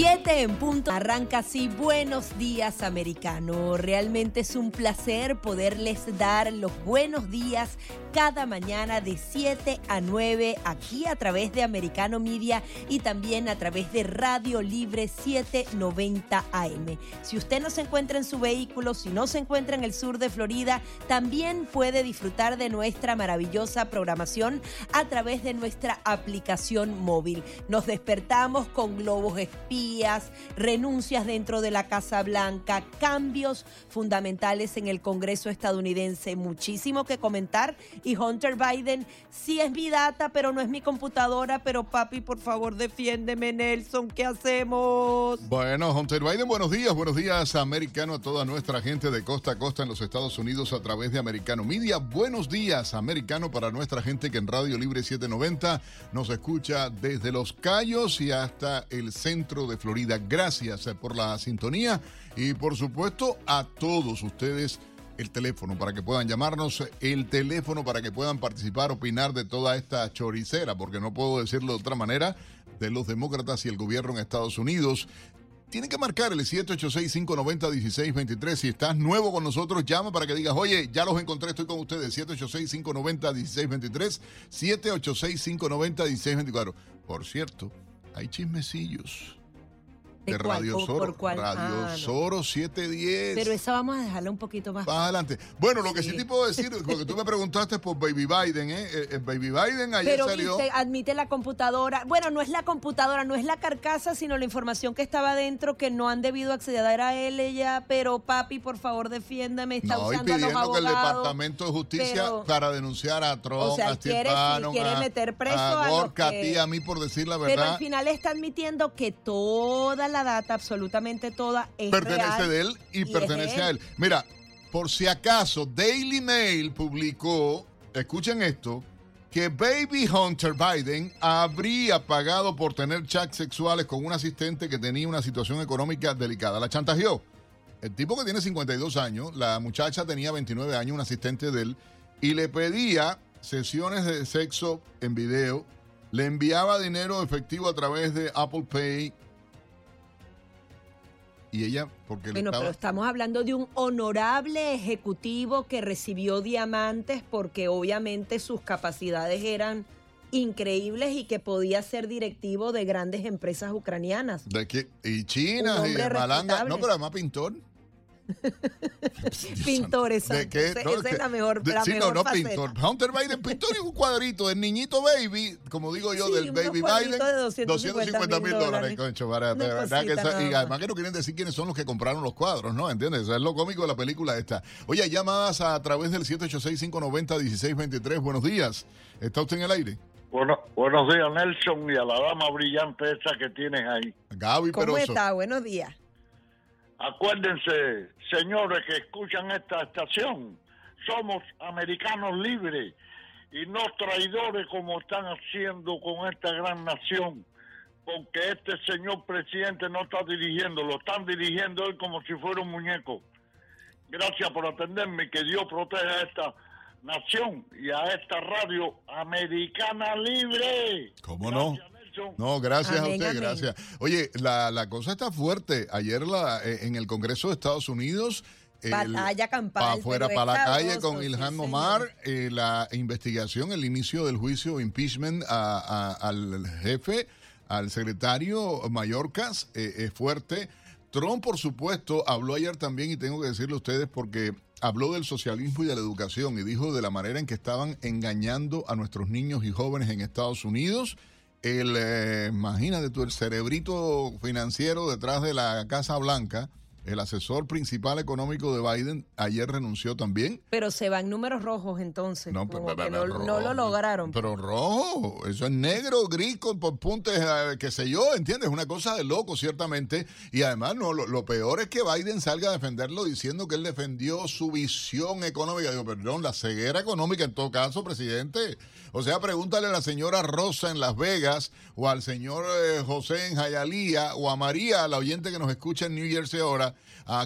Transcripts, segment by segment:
Siete en punto. Arranca así. Buenos días, americano. Realmente es un placer poderles dar los buenos días cada mañana de 7 a 9 aquí a través de Americano Media y también a través de Radio Libre 790 AM. Si usted no se encuentra en su vehículo, si no se encuentra en el sur de Florida, también puede disfrutar de nuestra maravillosa programación a través de nuestra aplicación móvil. Nos despertamos con globos renuncias dentro de la Casa Blanca, cambios fundamentales en el Congreso estadounidense, muchísimo que comentar. Y Hunter Biden sí es mi data, pero no es mi computadora. Pero papi, por favor, defiéndeme, Nelson. ¿Qué hacemos? Bueno, Hunter Biden, buenos días, buenos días, americano, a toda nuestra gente de costa a costa en los Estados Unidos a través de Americano Media. Buenos días, americano, para nuestra gente que en Radio Libre 790 nos escucha desde Los Cayos y hasta el centro de Florida. Gracias eh, por la sintonía y por supuesto a todos ustedes el teléfono para que puedan llamarnos, el teléfono para que puedan participar, opinar de toda esta choricera, porque no puedo decirlo de otra manera, de los demócratas y el gobierno en Estados Unidos. Tienen que marcar el 786-590-1623. Si estás nuevo con nosotros, llama para que digas, oye, ya los encontré, estoy con ustedes. 786-590-1623. 786-590-1624. Por cierto, hay chismecillos de Radio Soro. Radio ah, Soro 710. Pero esa vamos a dejarla un poquito más. Más adelante. Bueno, lo que sí, te puedo decir, porque tú me preguntaste por Baby Biden, ¿eh? El eh, eh, Baby Biden ayer Pero salió. Viste, admite la computadora. Bueno, no es la computadora, no es la carcasa, sino la información que estaba dentro que no han debido acceder a él ella. Pero papi, por favor, defiéndame. Está no, usando y pidiendo a los que el Departamento de Justicia para denunciar a Trump, o sea, a quiere, quiere meter preso a, a, que... a ti, a mí, por decir la verdad. Pero al final está admitiendo que toda la data, absolutamente toda es pertenece de él y, pertenece a él. Mira, por si acaso, Daily Mail publicó, escuchen esto, que Baby Hunter Biden habría pagado por tener chats sexuales con un asistente que tenía una situación económica delicada. La chantajeó. El tipo que tiene 52 años, la muchacha tenía 29 años, un asistente de él, y le pedía sesiones de sexo en video, le enviaba dinero efectivo a través de Apple Pay, y ella, porque Bueno, pero estamos hablando de un honorable ejecutivo que recibió diamantes porque obviamente sus capacidades eran increíbles y que podía ser directivo de grandes empresas ucranianas. ¿De qué? Y China, y Malanga. No, pero además pintor. Pintores. ¿De qué? esa es la mejor. De, sí, no, no, pintor. Hunter Biden, pintor y un cuadrito del niñito baby, como digo yo, del baby Biden. De 250 mil dólares, concho, barato. verdad que y además que no quieren decir quiénes son los que compraron los cuadros, ¿no? ¿Entiendes? Eso es lo cómico de la película esta. Oye, llamadas a través del 786-590-1623. Buenos días. ¿Está usted en el aire? Bueno, buenos días, Nelson, y a la dama brillante esa que tienes ahí. Gaby ¿Cómo está? Buenos días. Acuérdense, señores que escuchan esta estación, somos americanos libres y no traidores como están haciendo con esta gran nación, porque este señor presidente no está dirigiendo, lo están dirigiendo él como si fuera un muñeco. Gracias por atenderme y que Dios proteja a esta nación y a esta radio americana libre. ¿Cómo no? No, gracias a usted, gracias. Oye, la, la, cosa está fuerte. Ayer la, eh, en el Congreso de Estados Unidos... Batalla campal. Para para la calle con Ilhan Omar, eh, la investigación, el inicio del juicio impeachment al jefe, al secretario Mallorcas, eh, es fuerte. Trump, por supuesto, habló ayer también, y tengo que decirle a ustedes porque habló del socialismo y de la educación, y dijo de la manera en que estaban engañando a nuestros niños y jóvenes en Estados Unidos el, eh, imagínate tú, el cerebrito financiero detrás de la Casa Blanca el asesor principal económico de Biden ayer renunció también. Pero se van números rojos entonces. No, pero, no, lo lograron. Pero rojo, eso es negro, gris, con puntos, eh, qué sé yo, ¿entiendes? Una cosa de loco, ciertamente. Y además, no, lo, peor es que Biden salga a defenderlo diciendo que él defendió su visión económica. Digo, perdón, la ceguera económica en todo caso, presidente. O sea, pregúntale a la señora Rosa en Las Vegas, o al señor eh, José en Jayalía, o a María, la oyente que nos escucha en New Jersey ahora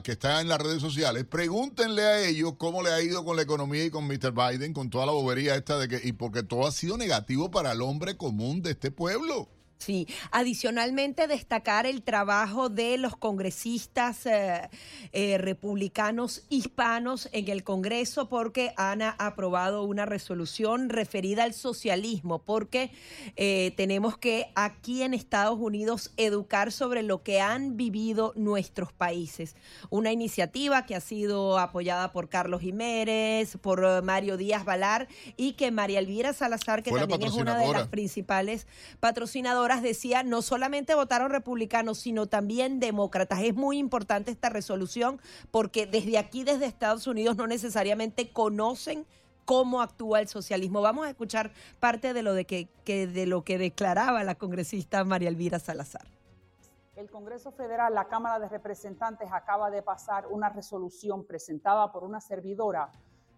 que está en las redes sociales, pregúntenle a ellos cómo le ha ido con la economía y con Mr. Biden, con toda la bobería esta de que, y porque todo ha sido negativo para el hombre común de este pueblo. Sí, adicionalmente destacar el trabajo de los congresistas eh, eh, republicanos hispanos en el Congreso porque han aprobado una resolución referida al socialismo porque eh, tenemos que aquí en Estados Unidos educar sobre lo que han vivido nuestros países. Una iniciativa que ha sido apoyada por Carlos Jiménez, por Mario Díaz Valar y que María Elvira Salazar, que también es una de las principales patrocinadoras, decía, no solamente votaron republicanos, sino también demócratas. Es muy importante esta resolución porque desde aquí, desde Estados Unidos, no necesariamente conocen cómo actúa el socialismo. Vamos a escuchar parte de lo, de que, de lo que declaraba la congresista María Elvira Salazar. El Congreso Federal, la Cámara de Representantes, acaba de pasar una resolución presentada por una servidora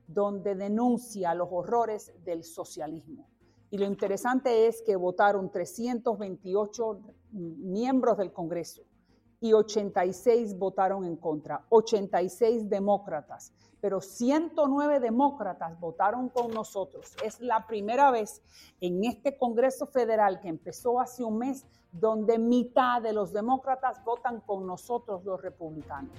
donde denuncia los horrores del socialismo. Y lo interesante es que votaron 328 miembros del Congreso y 86 votaron en contra, 86 demócratas, pero 109 demócratas votaron con nosotros. Es la primera vez en este Congreso Federal que empezó hace un mes donde mitad de los demócratas votan con nosotros los republicanos.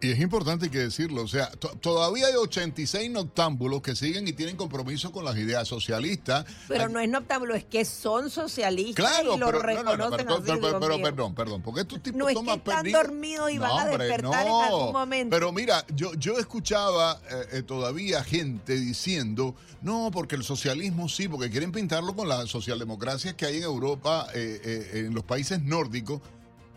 Y es importante que decirlo, o sea, todavía hay 86 noctámbulos que siguen y tienen compromiso con las ideas socialistas. Pero no es noctámbulo, es que son socialistas claro, y lo pero, reconocen no, pero, pero, perdón, perdón, porque estos tipos no es que están dormidos y van a despertar en algún momento. Pero mira, yo, yo escuchaba eh, eh, todavía gente diciendo, no, porque el socialismo sí, porque quieren pintarlo con las socialdemocracias que hay en Europa, eh, en los países nórdicos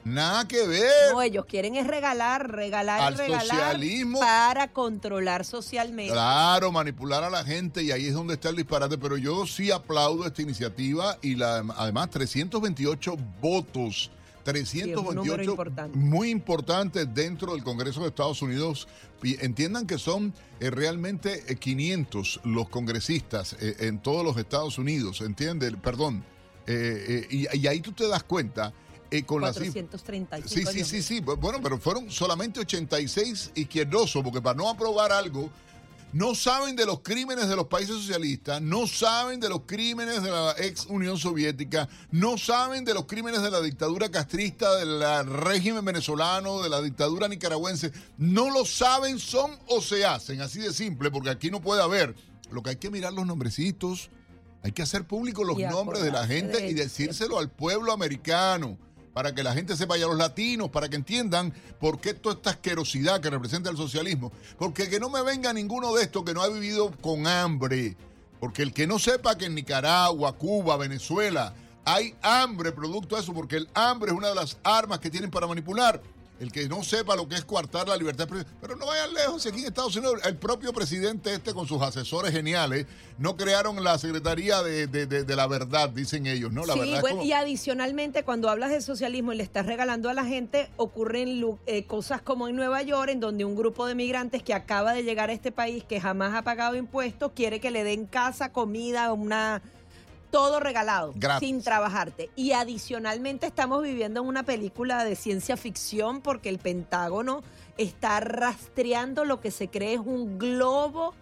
Nada que ver. No, ellos quieren es regalar, regalar, Al regalar socialismo. para controlar socialmente. Claro, manipular a la gente y ahí es donde está el disparate. Pero yo sí aplaudo esta iniciativa y la, además 328 votos. 328 muy importantes dentro del Congreso de Estados Unidos. Entiendan que son eh, realmente 500 eh, los congresistas eh, en todos los Estados Unidos, ¿entiendes? Perdón. y, y ahí tú te das cuenta eh, con 435 sí, sí, sí, sí. Bueno, pero fueron solamente 86 izquierdosos, porque para no aprobar algo, no saben de los crímenes de los países socialistas, no saben de los crímenes de la ex Unión Soviética, no saben de los crímenes de la dictadura castrista, del régimen venezolano, de la dictadura nicaragüense. No lo saben, son o se hacen, así de simple, porque aquí no puede haber. Lo que hay que mirar los nombrecitos, hay que hacer públicos los nombres de la gente y decírselo al pueblo americano para que la gente sepa, y a los latinos, para que entiendan por qué toda esta asquerosidad que representa el socialismo. Porque que no me venga ninguno de estos que no ha vivido con hambre. Porque el que no sepa que en Nicaragua, Cuba, Venezuela hay hambre producto de eso, porque el hambre es una de las armas que tienen para manipular el que no sepa lo que es coartar la libertad Pero no vayan lejos, aquí en Estados Unidos el propio presidente este con sus asesores geniales no crearon la Secretaría de, la Verdad, dicen ellos, ¿no? La sí, y adicionalmente cuando hablas de socialismo y le estás regalando a la gente, ocurren eh, cosas como en Nueva York, en donde un grupo de migrantes que acaba de llegar a este país, que jamás ha pagado impuestos, quiere que le den casa, comida, una todo regalado, sin trabajarte. Y adicionalmente estamos viviendo en una película de ciencia ficción porque el Pentágono está rastreando lo que se cree es un globo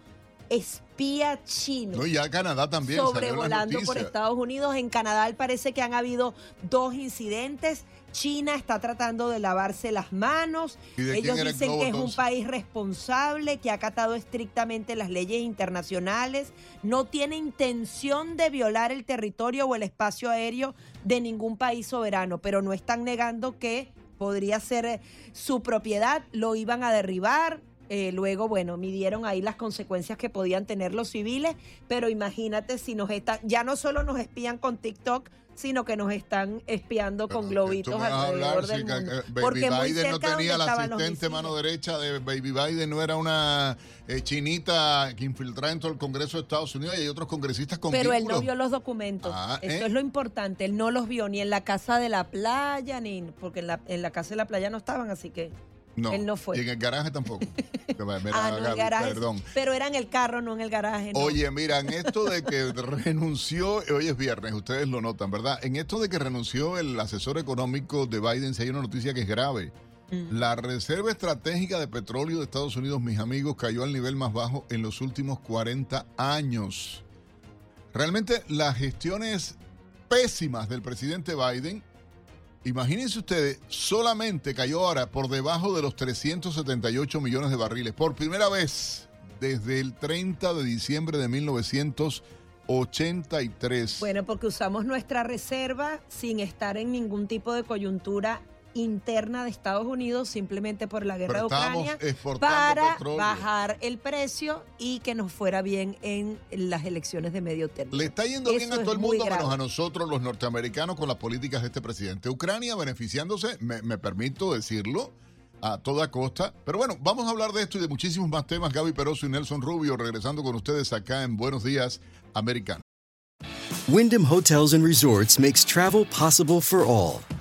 espía chino. No, y ya Canadá también. Sobrevolando por Estados Unidos. En Canadá parece que han habido dos incidentes. China está tratando de lavarse las manos. Ellos dicen que es un país responsable, que ha acatado estrictamente las leyes internacionales, no tiene intención de violar el territorio o el espacio aéreo de ningún país soberano, pero no están negando que podría ser eh, su propiedad, lo iban a derribar, eh, luego, bueno, midieron ahí las consecuencias que podían tener los civiles, pero imagínate si nos están, ya no solo nos espían con TikTok, sino que nos están espiando con globitos alrededor del mundo. Eh, Baby Biden no tenía la asistente mano derecha de Baby Biden, no era una eh, chinita que infiltraba en todo el Congreso de Estados Unidos y hay otros congresistas con Pero él no vio los documentos. Ah, Eso es lo importante. Él no los vio ni en la casa de la playa, ni porque en la, en la casa de la playa no estaban, así que no, él no fue. Y en el garaje tampoco. ah, no, el garaje, Perdón. Pero era en el carro, no en el garaje. Oye, mira, en esto de que renunció, hoy es viernes, ustedes lo notan, ¿verdad? En esto de que renunció el asesor económico de Biden, si hay una noticia que es grave. Mm. La reserva estratégica de petróleo de Estados Unidos, mis amigos, cayó al nivel más bajo en los últimos 40 años. Realmente las gestiones pésimas del presidente Biden, imagínense ustedes, solamente cayó ahora por debajo de los 378 millones de barriles. Por primera vez desde el 30 de diciembre de 1983. Bueno, porque usamos nuestra reserva sin estar en ningún tipo de coyuntura interna de Estados Unidos simplemente por la guerra de Ucrania para bajar el precio y que nos fuera bien en las elecciones de medio término. Le está yendo bien a todo el mundo menos a nosotros los norteamericanos con las políticas de este presidente. Ucrania beneficiándose, me, me permito decirlo, a toda costa. Pero bueno, vamos a hablar de esto y de muchísimos más temas. Gaby Peroso y Nelson Rubio regresando con ustedes acá en Buenos Días, Americano. Wyndham Hotels and Resorts makes travel possible for all.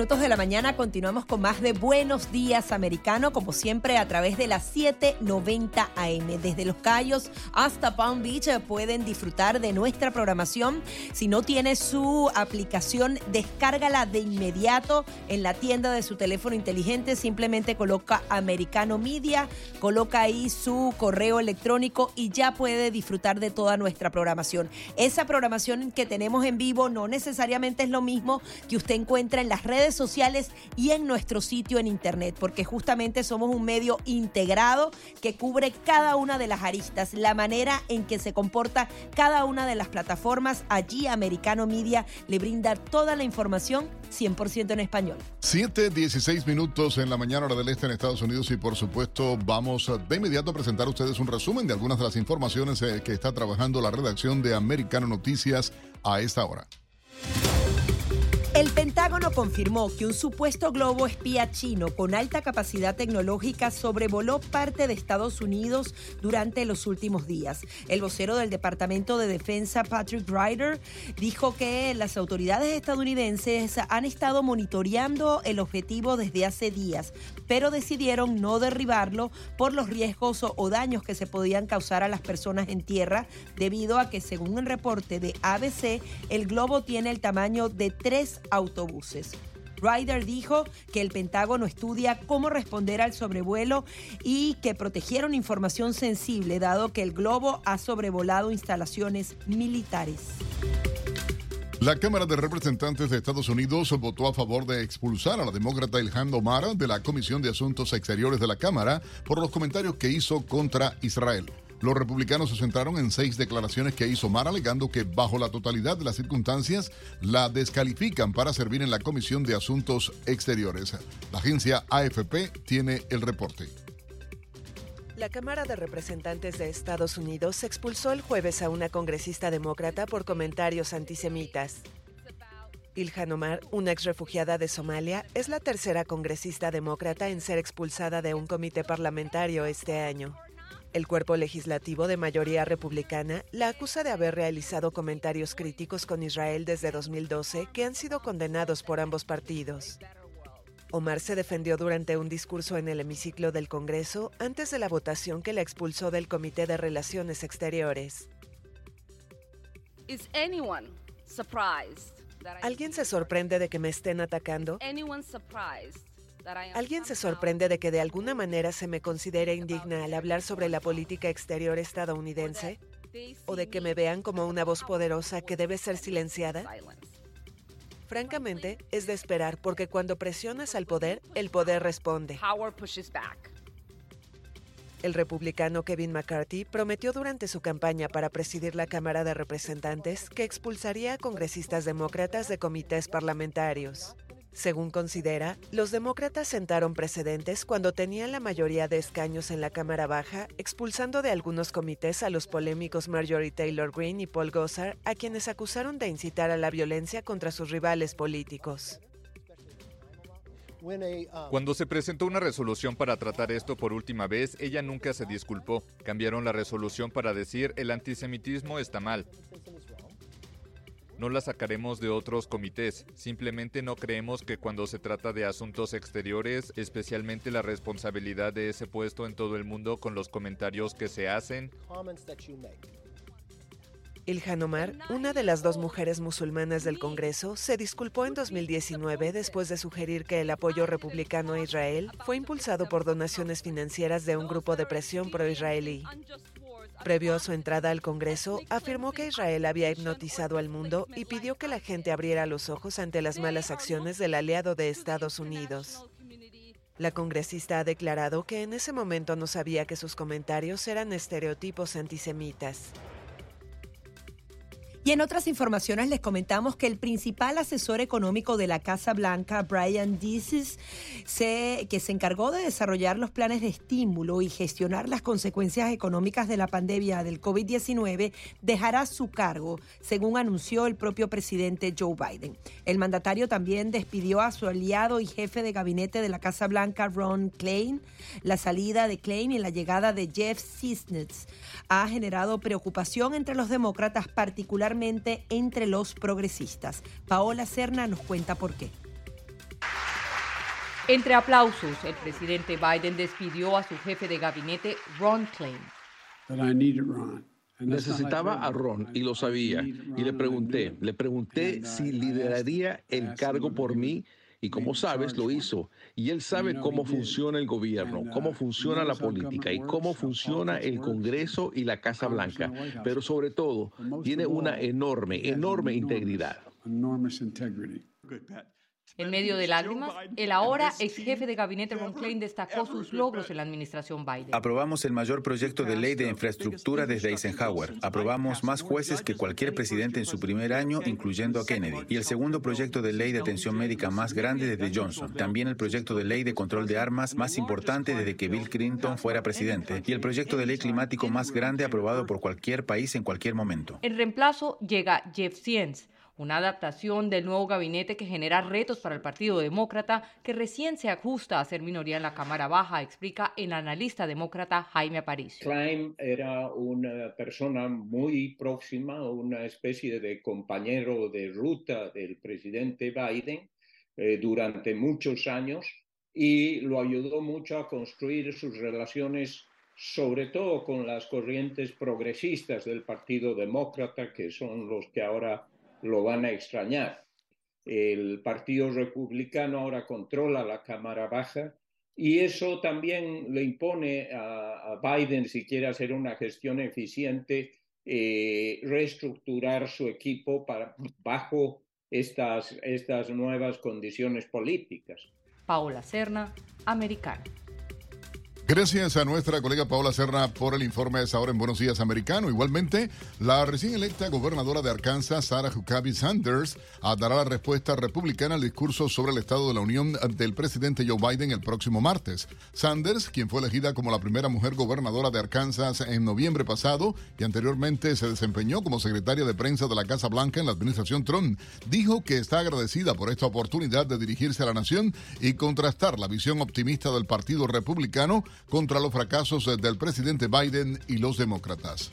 Minutos de la mañana continuamos con más de Buenos Días Americano, como siempre a través de las 7:90 AM. Desde Los Cayos hasta Palm Beach eh, pueden disfrutar de nuestra programación. Si no tiene su aplicación, descárgala de inmediato en la tienda de su teléfono inteligente. Simplemente coloca Americano Media, coloca ahí su correo electrónico y ya puede disfrutar de toda nuestra programación. Esa programación que tenemos en vivo no necesariamente es lo mismo que usted encuentra en las redes sociales y en nuestro sitio en internet, porque justamente somos un medio integrado que cubre cada una de las aristas, la manera en que se comporta cada una de las plataformas. Allí Americano Media le brinda toda la información 100% en español. 7, 16 minutos en la mañana hora del este en Estados Unidos y por supuesto vamos de inmediato a presentar a ustedes un resumen de algunas de las informaciones eh, que está trabajando la redacción de Americano Noticias a esta hora. El Pentágono confirmó que un supuesto globo espía chino con alta capacidad tecnológica sobrevoló parte de Estados Unidos durante los últimos días. El vocero del Departamento de Defensa, Patrick Ryder, dijo que las autoridades estadounidenses han estado monitoreando el objetivo desde hace días, pero decidieron no derribarlo por los riesgos o daños que se podían causar a las personas en tierra, debido a que, según el reporte de ABC, el globo tiene el tamaño de tres autobuses. Ryder dijo que el Pentágono estudia cómo responder al sobrevuelo y que protegieron información sensible dado que el globo ha sobrevolado instalaciones militares. La Cámara de Representantes de Estados Unidos votó a favor de expulsar a la demócrata Ilhan Omar de la Comisión de Asuntos Exteriores de la Cámara por los comentarios que hizo contra Israel. Los republicanos se centraron en seis declaraciones que hizo Mar alegando que bajo la totalidad de las circunstancias la descalifican para servir en la Comisión de Asuntos Exteriores. La agencia AFP tiene el reporte. La Cámara de Representantes de Estados Unidos expulsó el jueves a una congresista demócrata por comentarios antisemitas. Ilhan Omar, una ex refugiada de Somalia, es la tercera congresista demócrata en ser expulsada de un comité parlamentario este año. El cuerpo legislativo de mayoría republicana la acusa de haber realizado comentarios críticos con Israel desde 2012 que han sido condenados por ambos partidos. Omar se defendió durante un discurso en el hemiciclo del Congreso antes de la votación que la expulsó del Comité de Relaciones Exteriores. ¿Alguien se sorprende de que me estén atacando? ¿Alguien se sorprende de que de alguna manera se me considere indigna al hablar sobre la política exterior estadounidense? ¿O de que me vean como una voz poderosa que debe ser silenciada? Francamente, es de esperar porque cuando presionas al poder, el poder responde. El republicano Kevin McCarthy prometió durante su campaña para presidir la Cámara de Representantes que expulsaría a congresistas demócratas de comités parlamentarios. Según considera, los demócratas sentaron precedentes cuando tenían la mayoría de escaños en la Cámara Baja, expulsando de algunos comités a los polémicos Marjorie Taylor Greene y Paul Gosar, a quienes acusaron de incitar a la violencia contra sus rivales políticos. Cuando se presentó una resolución para tratar esto por última vez, ella nunca se disculpó. Cambiaron la resolución para decir el antisemitismo está mal. No la sacaremos de otros comités. Simplemente no creemos que cuando se trata de asuntos exteriores, especialmente la responsabilidad de ese puesto en todo el mundo con los comentarios que se hacen, Ilhan Omar, una de las dos mujeres musulmanas del Congreso, se disculpó en 2019 después de sugerir que el apoyo republicano a Israel fue impulsado por donaciones financieras de un grupo de presión pro-israelí. Previo a su entrada al Congreso, afirmó que Israel había hipnotizado al mundo y pidió que la gente abriera los ojos ante las malas acciones del aliado de Estados Unidos. La congresista ha declarado que en ese momento no sabía que sus comentarios eran estereotipos antisemitas. Y en otras informaciones les comentamos que el principal asesor económico de la Casa Blanca, Brian Dees, se, que se encargó de desarrollar los planes de estímulo y gestionar las consecuencias económicas de la pandemia del COVID-19, dejará su cargo, según anunció el propio presidente Joe Biden. El mandatario también despidió a su aliado y jefe de gabinete de la Casa Blanca, Ron Klein. La salida de Klein y la llegada de Jeff Sisnitz ha generado preocupación entre los demócratas, particularmente entre los progresistas. Paola Serna nos cuenta por qué. Entre aplausos, el presidente Biden despidió a su jefe de gabinete, Ron Klain. Necesitaba a Ron y lo sabía. Y le pregunté, le pregunté si lideraría el cargo por mí y como sabes, lo hizo. Y él sabe cómo funciona el gobierno, cómo funciona la política y cómo funciona el Congreso y la Casa Blanca. Pero sobre todo, tiene una enorme, enorme integridad. En medio de lágrimas, el ahora ex jefe de gabinete Ron Klein destacó sus logros en la administración Biden. Aprobamos el mayor proyecto de ley de infraestructura desde Eisenhower. Aprobamos más jueces que cualquier presidente en su primer año, incluyendo a Kennedy. Y el segundo proyecto de ley de atención médica más grande desde Johnson. También el proyecto de ley de control de armas más importante desde que Bill Clinton fuera presidente. Y el proyecto de ley climático más grande aprobado por cualquier país en cualquier momento. En reemplazo llega Jeff Sienz una adaptación del nuevo gabinete que genera retos para el Partido Demócrata, que recién se ajusta a ser minoría en la Cámara Baja, explica el analista demócrata Jaime Aparicio. Klein era una persona muy próxima, una especie de compañero de ruta del presidente Biden eh, durante muchos años y lo ayudó mucho a construir sus relaciones sobre todo con las corrientes progresistas del Partido Demócrata, que son los que ahora lo van a extrañar. El Partido Republicano ahora controla la Cámara Baja y eso también le impone a, Biden, si quiere hacer una gestión eficiente, eh, reestructurar su equipo bajo estas, estas nuevas condiciones políticas. Paula Serna, Americano. Gracias a nuestra colega Paola Serra por el informe de esa hora en Buenos Días Americano. Igualmente, la recién electa gobernadora de Arkansas, Sarah Huckabee Sanders, dará la respuesta republicana al discurso sobre el Estado de la Unión del presidente Joe Biden el próximo martes. Sanders, quien fue elegida como la primera mujer gobernadora de Arkansas en noviembre pasado y anteriormente se desempeñó como secretaria de prensa de la Casa Blanca en la administración Trump, dijo que está agradecida por esta oportunidad de dirigirse a la nación y contrastar la visión optimista del Partido Republicano contra los fracasos del presidente Biden y los demócratas.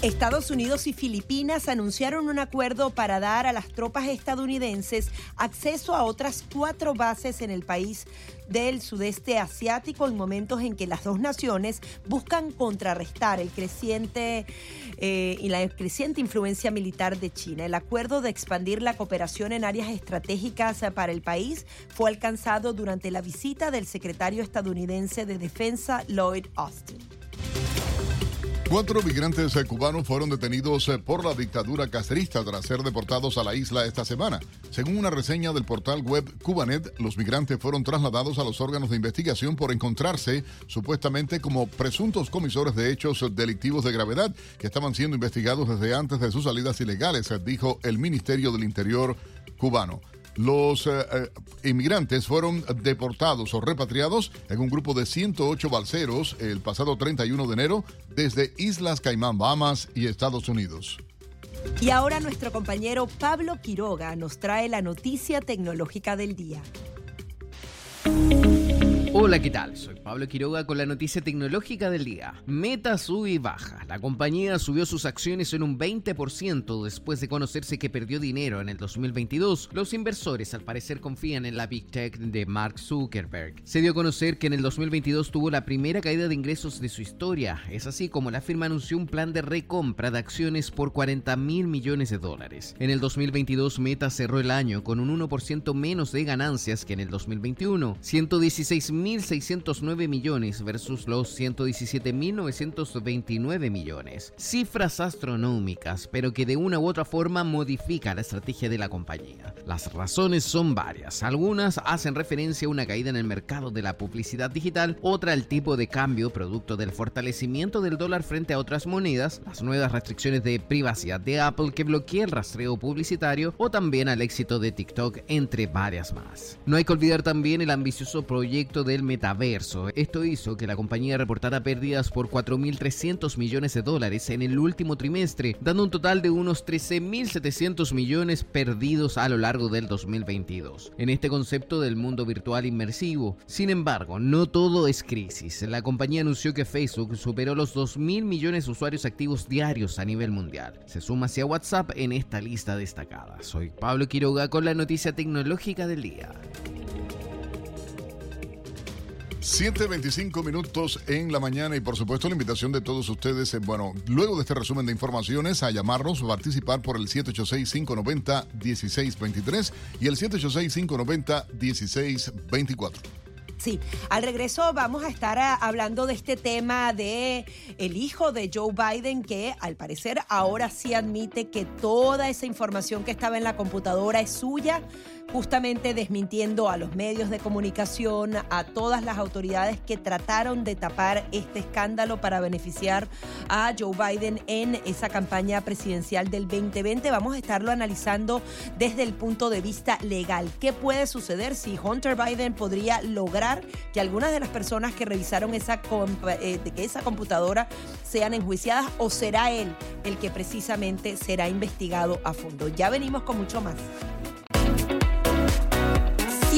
Estados Unidos y Filipinas anunciaron un acuerdo para dar a las tropas estadounidenses acceso a otras cuatro bases en el país del sudeste asiático en momentos en que las dos naciones buscan contrarrestar el creciente eh, y la creciente influencia militar de China. El acuerdo de expandir la cooperación en áreas estratégicas para el país fue alcanzado durante la visita del secretario estadounidense de Defensa Lloyd Austin. Cuatro migrantes eh, cubanos fueron detenidos eh, por la dictadura castrista tras ser deportados a la isla esta semana. Según una reseña del portal web Cubanet, los migrantes fueron trasladados a los órganos de investigación por encontrarse supuestamente como presuntos comisores de hechos delictivos de gravedad que estaban siendo investigados desde antes de sus salidas ilegales, dijo el Ministerio del Interior cubano. Los eh, eh, inmigrantes fueron deportados o repatriados en un grupo de 108 balseros el pasado 31 de enero desde Islas Caimán, Bahamas y Estados Unidos. Y ahora nuestro compañero Pablo Quiroga nos trae la noticia tecnológica del día. Hola, ¿qué tal? Soy Pablo Quiroga con la noticia tecnológica del día. Meta sube y baja. La compañía subió sus acciones en un 20% después de conocerse que perdió dinero en el 2022. Los inversores al parecer confían en la Big Tech de Mark Zuckerberg. Se dio a conocer que en el 2022 tuvo la primera caída de ingresos de su historia. Es así como la firma anunció un plan de recompra de acciones por 40 mil millones de dólares. En el 2022 Meta cerró el año con un 1% menos de ganancias que en el 2021. 116 1.609 millones versus los 117.929 millones. Cifras astronómicas, pero que de una u otra forma modifican la estrategia de la compañía. Las razones son varias. Algunas hacen referencia a una caída en el mercado de la publicidad digital, otra al tipo de cambio producto del fortalecimiento del dólar frente a otras monedas, las nuevas restricciones de privacidad de Apple que bloquea el rastreo publicitario o también al éxito de TikTok, entre varias más. No hay que olvidar también el ambicioso proyecto del metaverso. Esto hizo que la compañía reportara pérdidas por 4.300 millones de dólares en el último trimestre, dando un total de unos 13.700 millones perdidos a lo largo del 2022. En este concepto del mundo virtual inmersivo, sin embargo, no todo es crisis. La compañía anunció que Facebook superó los 2.000 millones de usuarios activos diarios a nivel mundial. Se suma hacia WhatsApp en esta lista destacada. Soy Pablo Quiroga con la noticia tecnológica del día. 7.25 minutos en la mañana y por supuesto la invitación de todos ustedes, eh, bueno, luego de este resumen de informaciones, a llamarnos o participar por el 786-590-1623 y el 786-590-1624. Sí, al regreso vamos a estar ah, hablando de este tema de el hijo de Joe Biden que al parecer ahora sí admite que toda esa información que estaba en la computadora es suya justamente desmintiendo a los medios de comunicación, a todas las autoridades que trataron de tapar este escándalo para beneficiar a Joe Biden en esa campaña presidencial del 2020. Vamos a estarlo analizando desde el punto de vista legal. ¿Qué puede suceder si Hunter Biden podría lograr que algunas de las personas que revisaron esa, eh, que esa computadora sean enjuiciadas o será él el que precisamente será investigado a fondo? Ya venimos con mucho más.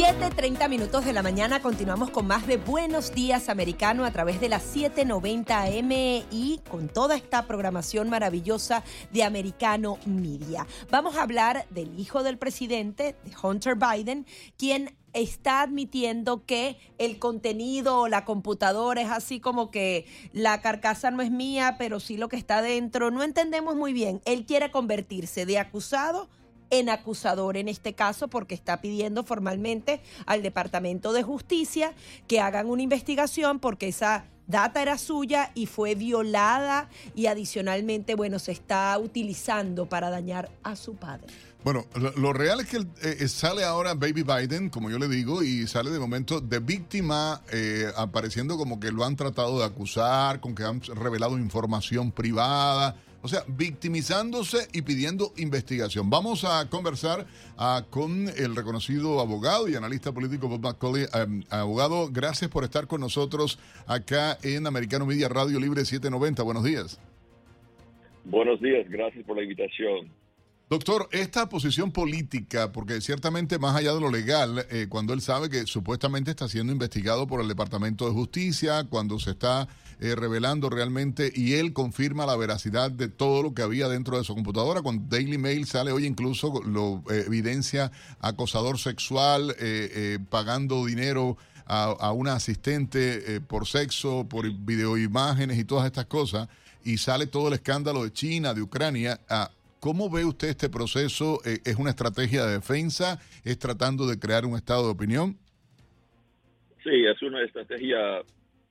7.30 minutos de la mañana continuamos con más de Buenos Días Americano a través de las 7.90 AM y con toda esta programación maravillosa de Americano Media. Vamos a hablar del hijo del presidente, de Hunter Biden, quien está admitiendo que el contenido o la computadora es así como que la carcasa no es mía, pero sí lo que está dentro. No entendemos muy bien. Él quiere convertirse de acusado en acusador en este caso porque está pidiendo formalmente al Departamento de Justicia que hagan una investigación porque esa data era suya y fue violada y adicionalmente, bueno, se está utilizando para dañar a su padre. Bueno, lo, real es que eh, sale ahora Baby Biden, como yo le digo, y sale de momento de víctima, eh, apareciendo como que lo han tratado de acusar, con que han revelado información privada. O sea, victimizándose y pidiendo investigación. Vamos a conversar ah, con el reconocido abogado y analista político Bob McCauley. Em, abogado, gracias por estar con nosotros acá en Americano Media Radio Libre 790. Buenos días. Buenos días, gracias por la invitación. Doctor, esta posición política, porque ciertamente más allá de lo legal, eh, cuando él sabe que supuestamente está siendo investigado por el Departamento de Justicia, cuando se está eh, revelando realmente y él confirma la veracidad de todo lo que había dentro de su computadora. Cuando Daily Mail sale hoy incluso lo eh, evidencia acosador sexual eh, pagando dinero a, una asistente por sexo, por videoimágenes y todas estas cosas. Y sale todo el escándalo de China, de Ucrania. ¿Cómo ve usted este proceso? ¿Es una estrategia de defensa? ¿Es tratando de crear un estado de opinión? Sí, es una estrategia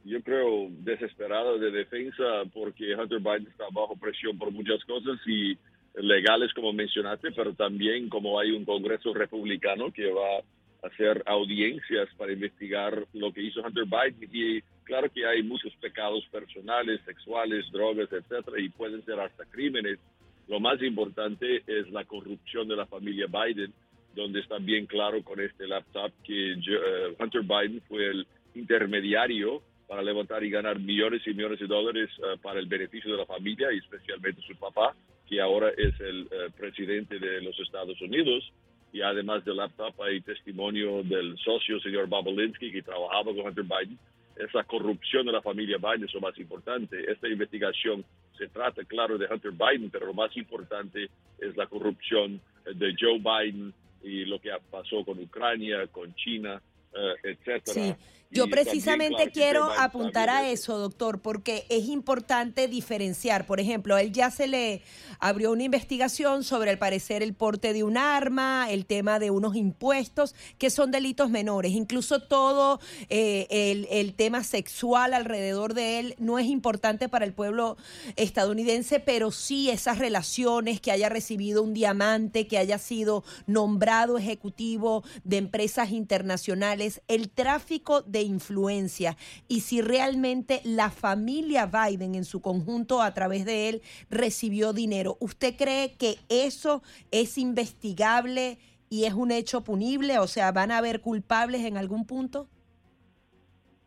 yo creo, desesperada de defensa porque Hunter Biden está bajo presión por muchas cosas y legales, como mencionaste, pero también como hay un Congreso republicano que va a hacer audiencias para investigar lo que hizo Hunter Biden y claro que hay muchos pecados personales, sexuales, drogas, etcétera, y pueden ser hasta crímenes. Lo más importante es la corrupción de la familia Biden donde está bien claro con este laptop que eh, Hunter Biden fue el intermediario para levantar y ganar millones y millones de dólares eh, para el beneficio de la familia y especialmente su papá, que ahora es el eh, presidente de los Estados Unidos. Y además del laptop hay testimonio del socio, señor Babolinsky, que trabajaba con Hunter Biden. Esa corrupción de la familia Biden es lo más importante. Esta investigación se trata, claro, de Hunter Biden, pero lo más importante es la corrupción de Joe Biden y lo que pasó con Ucrania, con China, eh, etcétera. Yo precisamente quiero apuntar a eso, doctor, porque es importante diferenciar. Por ejemplo, él ya se le abrió una investigación sobre, al parecer, el porte de un arma, el tema de unos impuestos, que son delitos menores. Incluso todo eh, el, el tema sexual alrededor de él no es importante para el pueblo estadounidense, pero sí esas relaciones, que haya recibido un diamante, que haya sido nombrado ejecutivo de empresas internacionales, el tráfico de influencia y si realmente la familia Biden en su conjunto a través de él recibió dinero. ¿Usted cree que eso es investigable y es un hecho punible? O sea, ¿van a haber culpables en algún punto?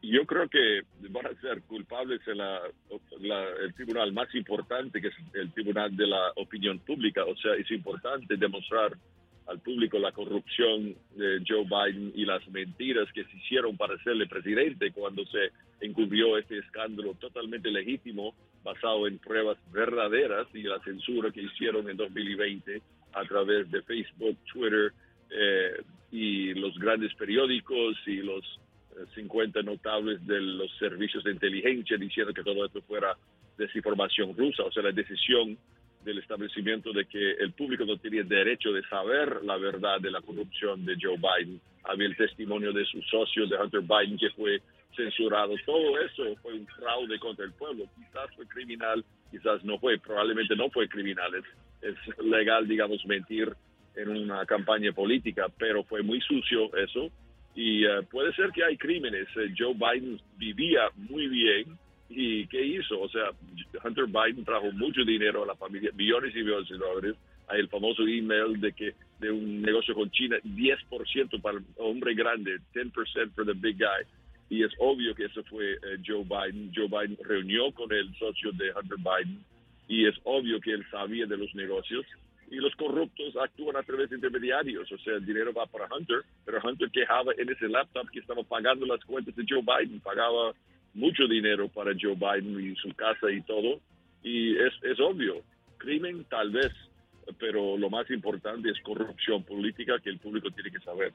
Yo creo que van a ser culpables en el tribunal más importante, que es el tribunal de la opinión pública. O sea, es importante demostrar al público la corrupción de Joe Biden y las mentiras que se hicieron para serle presidente cuando se encubrió este escándalo totalmente legítimo basado en pruebas verdaderas y la censura que hicieron en 2020 a través de Facebook, Twitter eh, y los grandes periódicos y los 50 eh, notables de los servicios de inteligencia diciendo que todo esto fuera desinformación rusa. O sea, la decisión del establecimiento de que el público no tenía derecho de saber la verdad de la corrupción de Joe Biden. Había el testimonio de sus socios, de Hunter Biden, que fue censurado. Todo eso fue un fraude contra el pueblo. Quizás fue criminal, quizás no fue, probablemente no fue criminal. Es, legal, digamos, mentir en una campaña política, pero fue muy sucio eso. Y eh, puede ser que hay crímenes. Eh, Joe Biden vivía muy bien ¿Y qué hizo? O sea, Hunter Biden trajo mucho dinero a la familia, millones y millones de dólares. Hay el famoso email de que de un negocio con China, 10% para el hombre grande, 10% for the big guy. Y es obvio que eso fue eh, Joe Biden. Joe Biden reunió con el socio de Hunter Biden y es obvio que él sabía de los negocios. Y los corruptos actúan a través de intermediarios. O sea, el dinero va para Hunter, pero Hunter quejaba en ese laptop que estaba pagando las cuentas de Joe Biden, pagaba mucho dinero para Joe Biden y su casa y todo. Y es, es obvio, crimen tal vez, pero lo más importante es corrupción política que el público tiene que saber.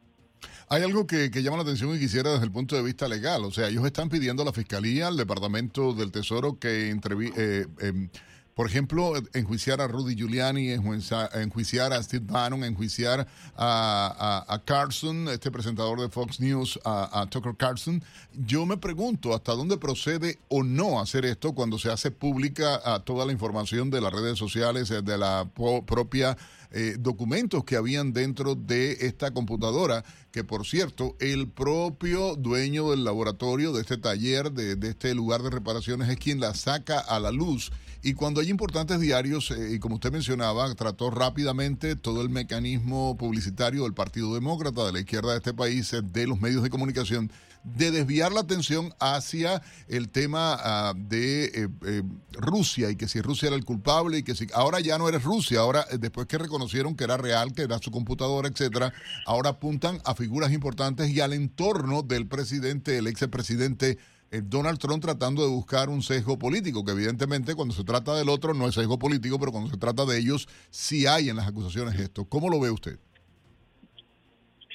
Hay algo que, llama la atención y quisiera desde el punto de vista legal. O sea, ellos están pidiendo a la Fiscalía, al Departamento del Tesoro, que entrevi eh, em, por ejemplo, enjuiciar a Rudy Giuliani, enjuiciar a Steve Bannon, enjuiciar a, Carson, este presentador de Fox News, a, Tucker Carlson. Yo me pregunto hasta dónde procede o no hacer esto cuando se hace pública toda la información de las redes sociales, de la propia eh, documentos que habían dentro de esta computadora, que por cierto, el propio dueño del laboratorio, de este taller, de este lugar de reparaciones, es quien la saca a la luz y cuando hay importantes diarios, eh, y como usted mencionaba, trató rápidamente todo el mecanismo publicitario del Partido Demócrata, de la izquierda de este país, eh, de los medios de comunicación, de desviar la atención hacia el tema ah, de eh, Rusia y que si Rusia era el culpable y que si ahora ya no eres Rusia, ahora después que reconocieron que era real, que era su computadora, etcétera, ahora apuntan a figuras importantes y al entorno del presidente, el ex presidente eh, Donald Trump tratando de buscar un sesgo político, que evidentemente cuando se trata del otro no es sesgo político, pero cuando se trata de ellos sí hay en las acusaciones esto. ¿Cómo lo ve usted?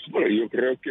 Bueno, yo creo que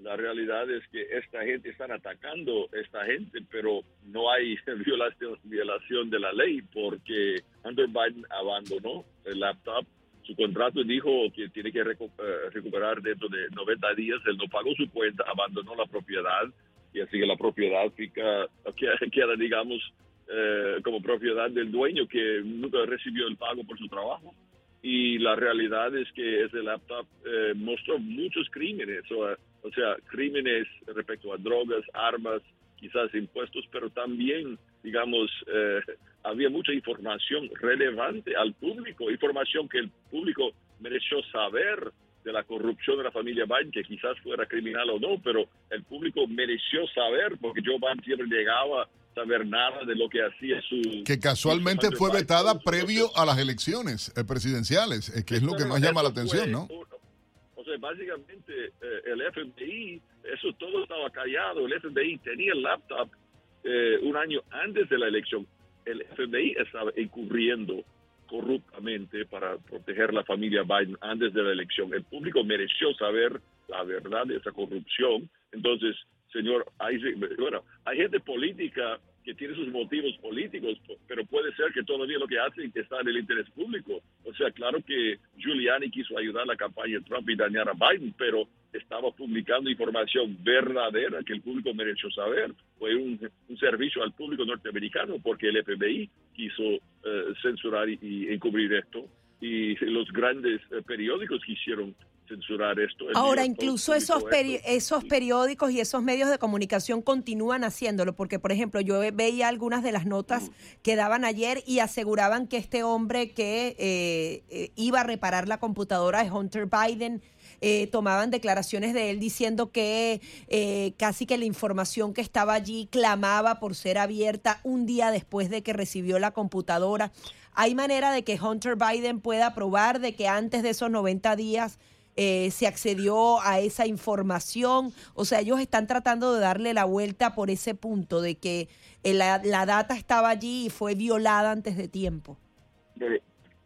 la realidad es que esta gente están atacando a esta gente, pero no hay violación, violación de la ley porque Hunter Biden abandonó el laptop. Su contrato dijo que tiene que eh, recuperar dentro de 90 días. Él no pagó su cuenta, abandonó la propiedad y así que la propiedad fica, queda, digamos, eh, como propiedad del dueño que nunca recibió el pago por su trabajo. Y la realidad es que ese laptop eh, mostró muchos crímenes, o, sea, crímenes respecto a drogas, armas, quizás impuestos, pero también, digamos, eh, había mucha información relevante al público, información que el público mereció saber de la corrupción de la familia Biden, que quizás fuera criminal o no, pero el público mereció saber, porque Joe Biden siempre llegaba a saber nada de lo que hacía su... Que casualmente fue vetada previo a las elecciones eh, presidenciales, eh, que es lo que más llama la atención, ¿no? O sea, básicamente eh, el FBI, eso todo estaba callado, el FBI tenía el laptop un año antes de la elección. El FBI estaba encubriendo corruptamente para proteger la familia Biden antes de la elección. El público mereció saber la verdad de esa corrupción. Entonces, señor, hay, bueno, hay gente política que tiene sus motivos políticos, pero puede ser que todavía lo que hace está en el interés público. O sea, claro que Giuliani quiso ayudar a la campaña de Trump y dañar a Biden, pero estaba publicando información verdadera que el público mereció saber. Fue un, servicio al público norteamericano porque el FBI quiso eh, censurar y, encubrir esto y los grandes eh, periódicos quisieron censurar esto. Ahora, incluso esos, esos periódicos y esos medios de comunicación continúan haciéndolo, porque, por ejemplo, yo veía algunas de las notas que daban ayer y aseguraban que este hombre que eh, eh, iba a reparar la computadora de Hunter Biden, eh, tomaban declaraciones de él diciendo que casi que la información que estaba allí clamaba por ser abierta un día después de que recibió la computadora. ¿Hay manera de que Hunter Biden pueda probar de que antes de esos 90 días eh, se accedió a esa información. O sea, ellos están tratando de darle la vuelta por ese punto de que eh, la, data estaba allí y fue violada antes de tiempo.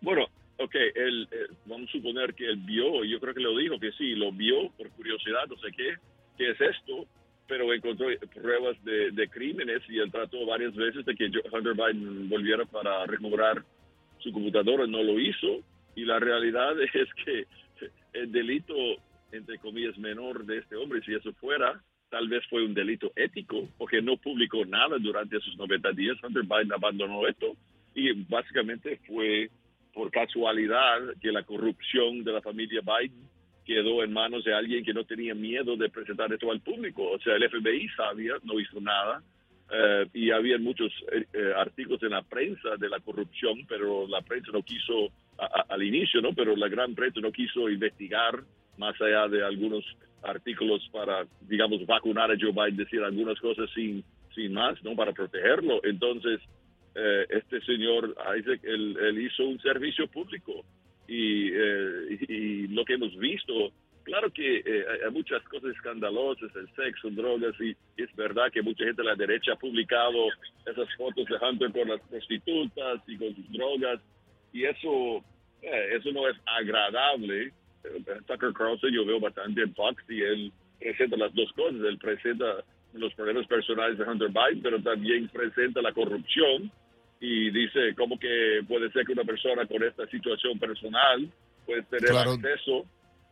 bueno, ok, él, vamos a suponer que él vio, yo creo que lo dijo que sí, lo vio por curiosidad, no sé qué, qué es esto, pero encontró pruebas de, de crímenes y él trató varias veces de que Hunter Biden volviera para recobrar su computadora, no lo hizo y la realidad es que el delito, entre comillas, menor de este hombre, si eso fuera, tal vez fue un delito ético, porque no publicó nada durante esos 90 días. Hunter Biden abandonó esto y básicamente fue por casualidad que la corrupción de la familia Biden quedó en manos de alguien que no tenía miedo de presentar esto al público. O sea, el FBI sabía, no hizo nada. Eh, y había muchos eh, eh, artículos en la prensa de la corrupción, pero la prensa no quiso al inicio, ¿no? Pero la gran prensa no quiso investigar más allá de algunos artículos para, digamos, vacunar a Joe Biden, decir algunas cosas sin, sin más, ¿no? Para protegerlo. Entonces, eh, este señor Isaac, él, hizo un servicio público y, eh, y, lo que hemos visto, claro que eh, hay muchas cosas escandalosas, el sexo, drogas, y es verdad que mucha gente de la derecha ha publicado esas fotos de Hunter con las prostitutas y con sus drogas, y eso, eh, eso no es agradable. Tucker Carlson yo veo bastante en Fox y él presenta las dos cosas. Él presenta los problemas personales de Hunter Biden, pero también presenta la corrupción y dice cómo que puede ser que una persona con esta situación personal puede tener acceso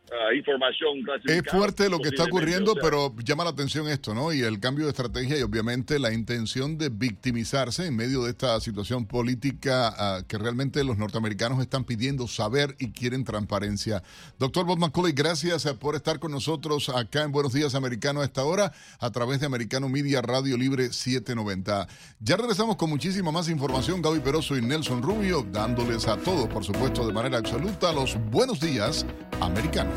Ah, información Es fuerte lo que está ocurriendo, pero llama la atención esto, ¿no? Y el cambio de estrategia y obviamente la intención de victimizarse en medio de esta situación política ah, que realmente los norteamericanos están pidiendo saber y quieren transparencia. Doctor Bob McCulley, gracias eh, por estar con nosotros acá en Buenos Días Americano a esta hora a través de Americano Media Radio Libre 790. Ya regresamos con muchísima más información, Gaby Peroso y Nelson Rubio, dándoles a todos, por supuesto, de manera absoluta, los buenos días americanos.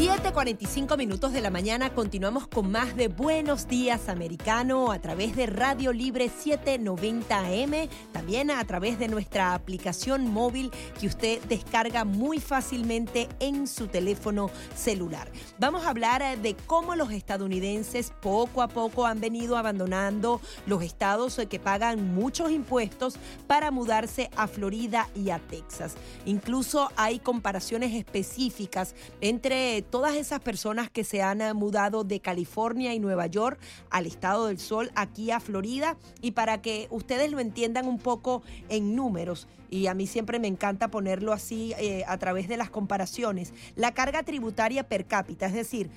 7:45 minutos de la mañana continuamos con más de Buenos Días Americano a través de Radio Libre 790 AM, también a través de nuestra aplicación móvil que usted descarga muy fácilmente en su teléfono celular. Vamos a hablar eh, de cómo los estadounidenses poco a poco han venido abandonando los estados eh, que pagan muchos impuestos para mudarse a Florida y a Texas. Incluso hay comparaciones específicas entre todas esas personas que se han eh, mudado de California y Nueva York al estado del sol, aquí a Florida, y para que ustedes lo entiendan un poco en números, y a mí siempre me encanta ponerlo así eh, a través de las comparaciones, la carga tributaria per cápita, es decir,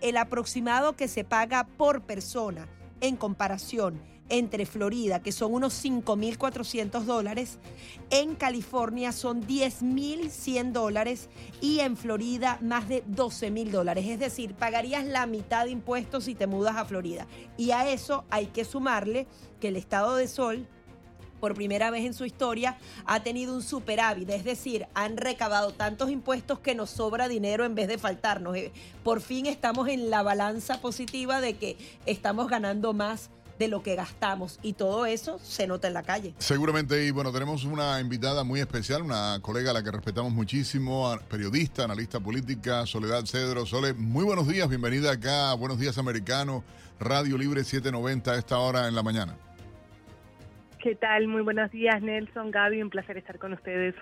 el aproximado que se paga por persona en comparación entre Florida, que son unos 5.400 dólares, en California son 10.100 dólares y en Florida más de 12.000 dólares. Es decir, pagarías la mitad de impuestos si te mudas a Florida. Y a eso hay que sumarle que el estado de Sol por primera vez en su historia, ha tenido un superávit, es decir, han recabado tantos impuestos que nos sobra dinero en vez de faltarnos. Eh, por fin estamos en la balanza positiva de que estamos ganando más de lo que gastamos y todo eso se nota en la calle. Seguramente, y bueno, tenemos una invitada muy especial, una colega a la que respetamos muchísimo, periodista, analista política, Soledad Cedro. Sole, muy buenos días, bienvenida acá a Buenos Días Americano, Radio Libre 790 a esta hora en la mañana. ¿Qué tal? Muy buenos días, Nelson, Gaby, un placer estar con ustedes.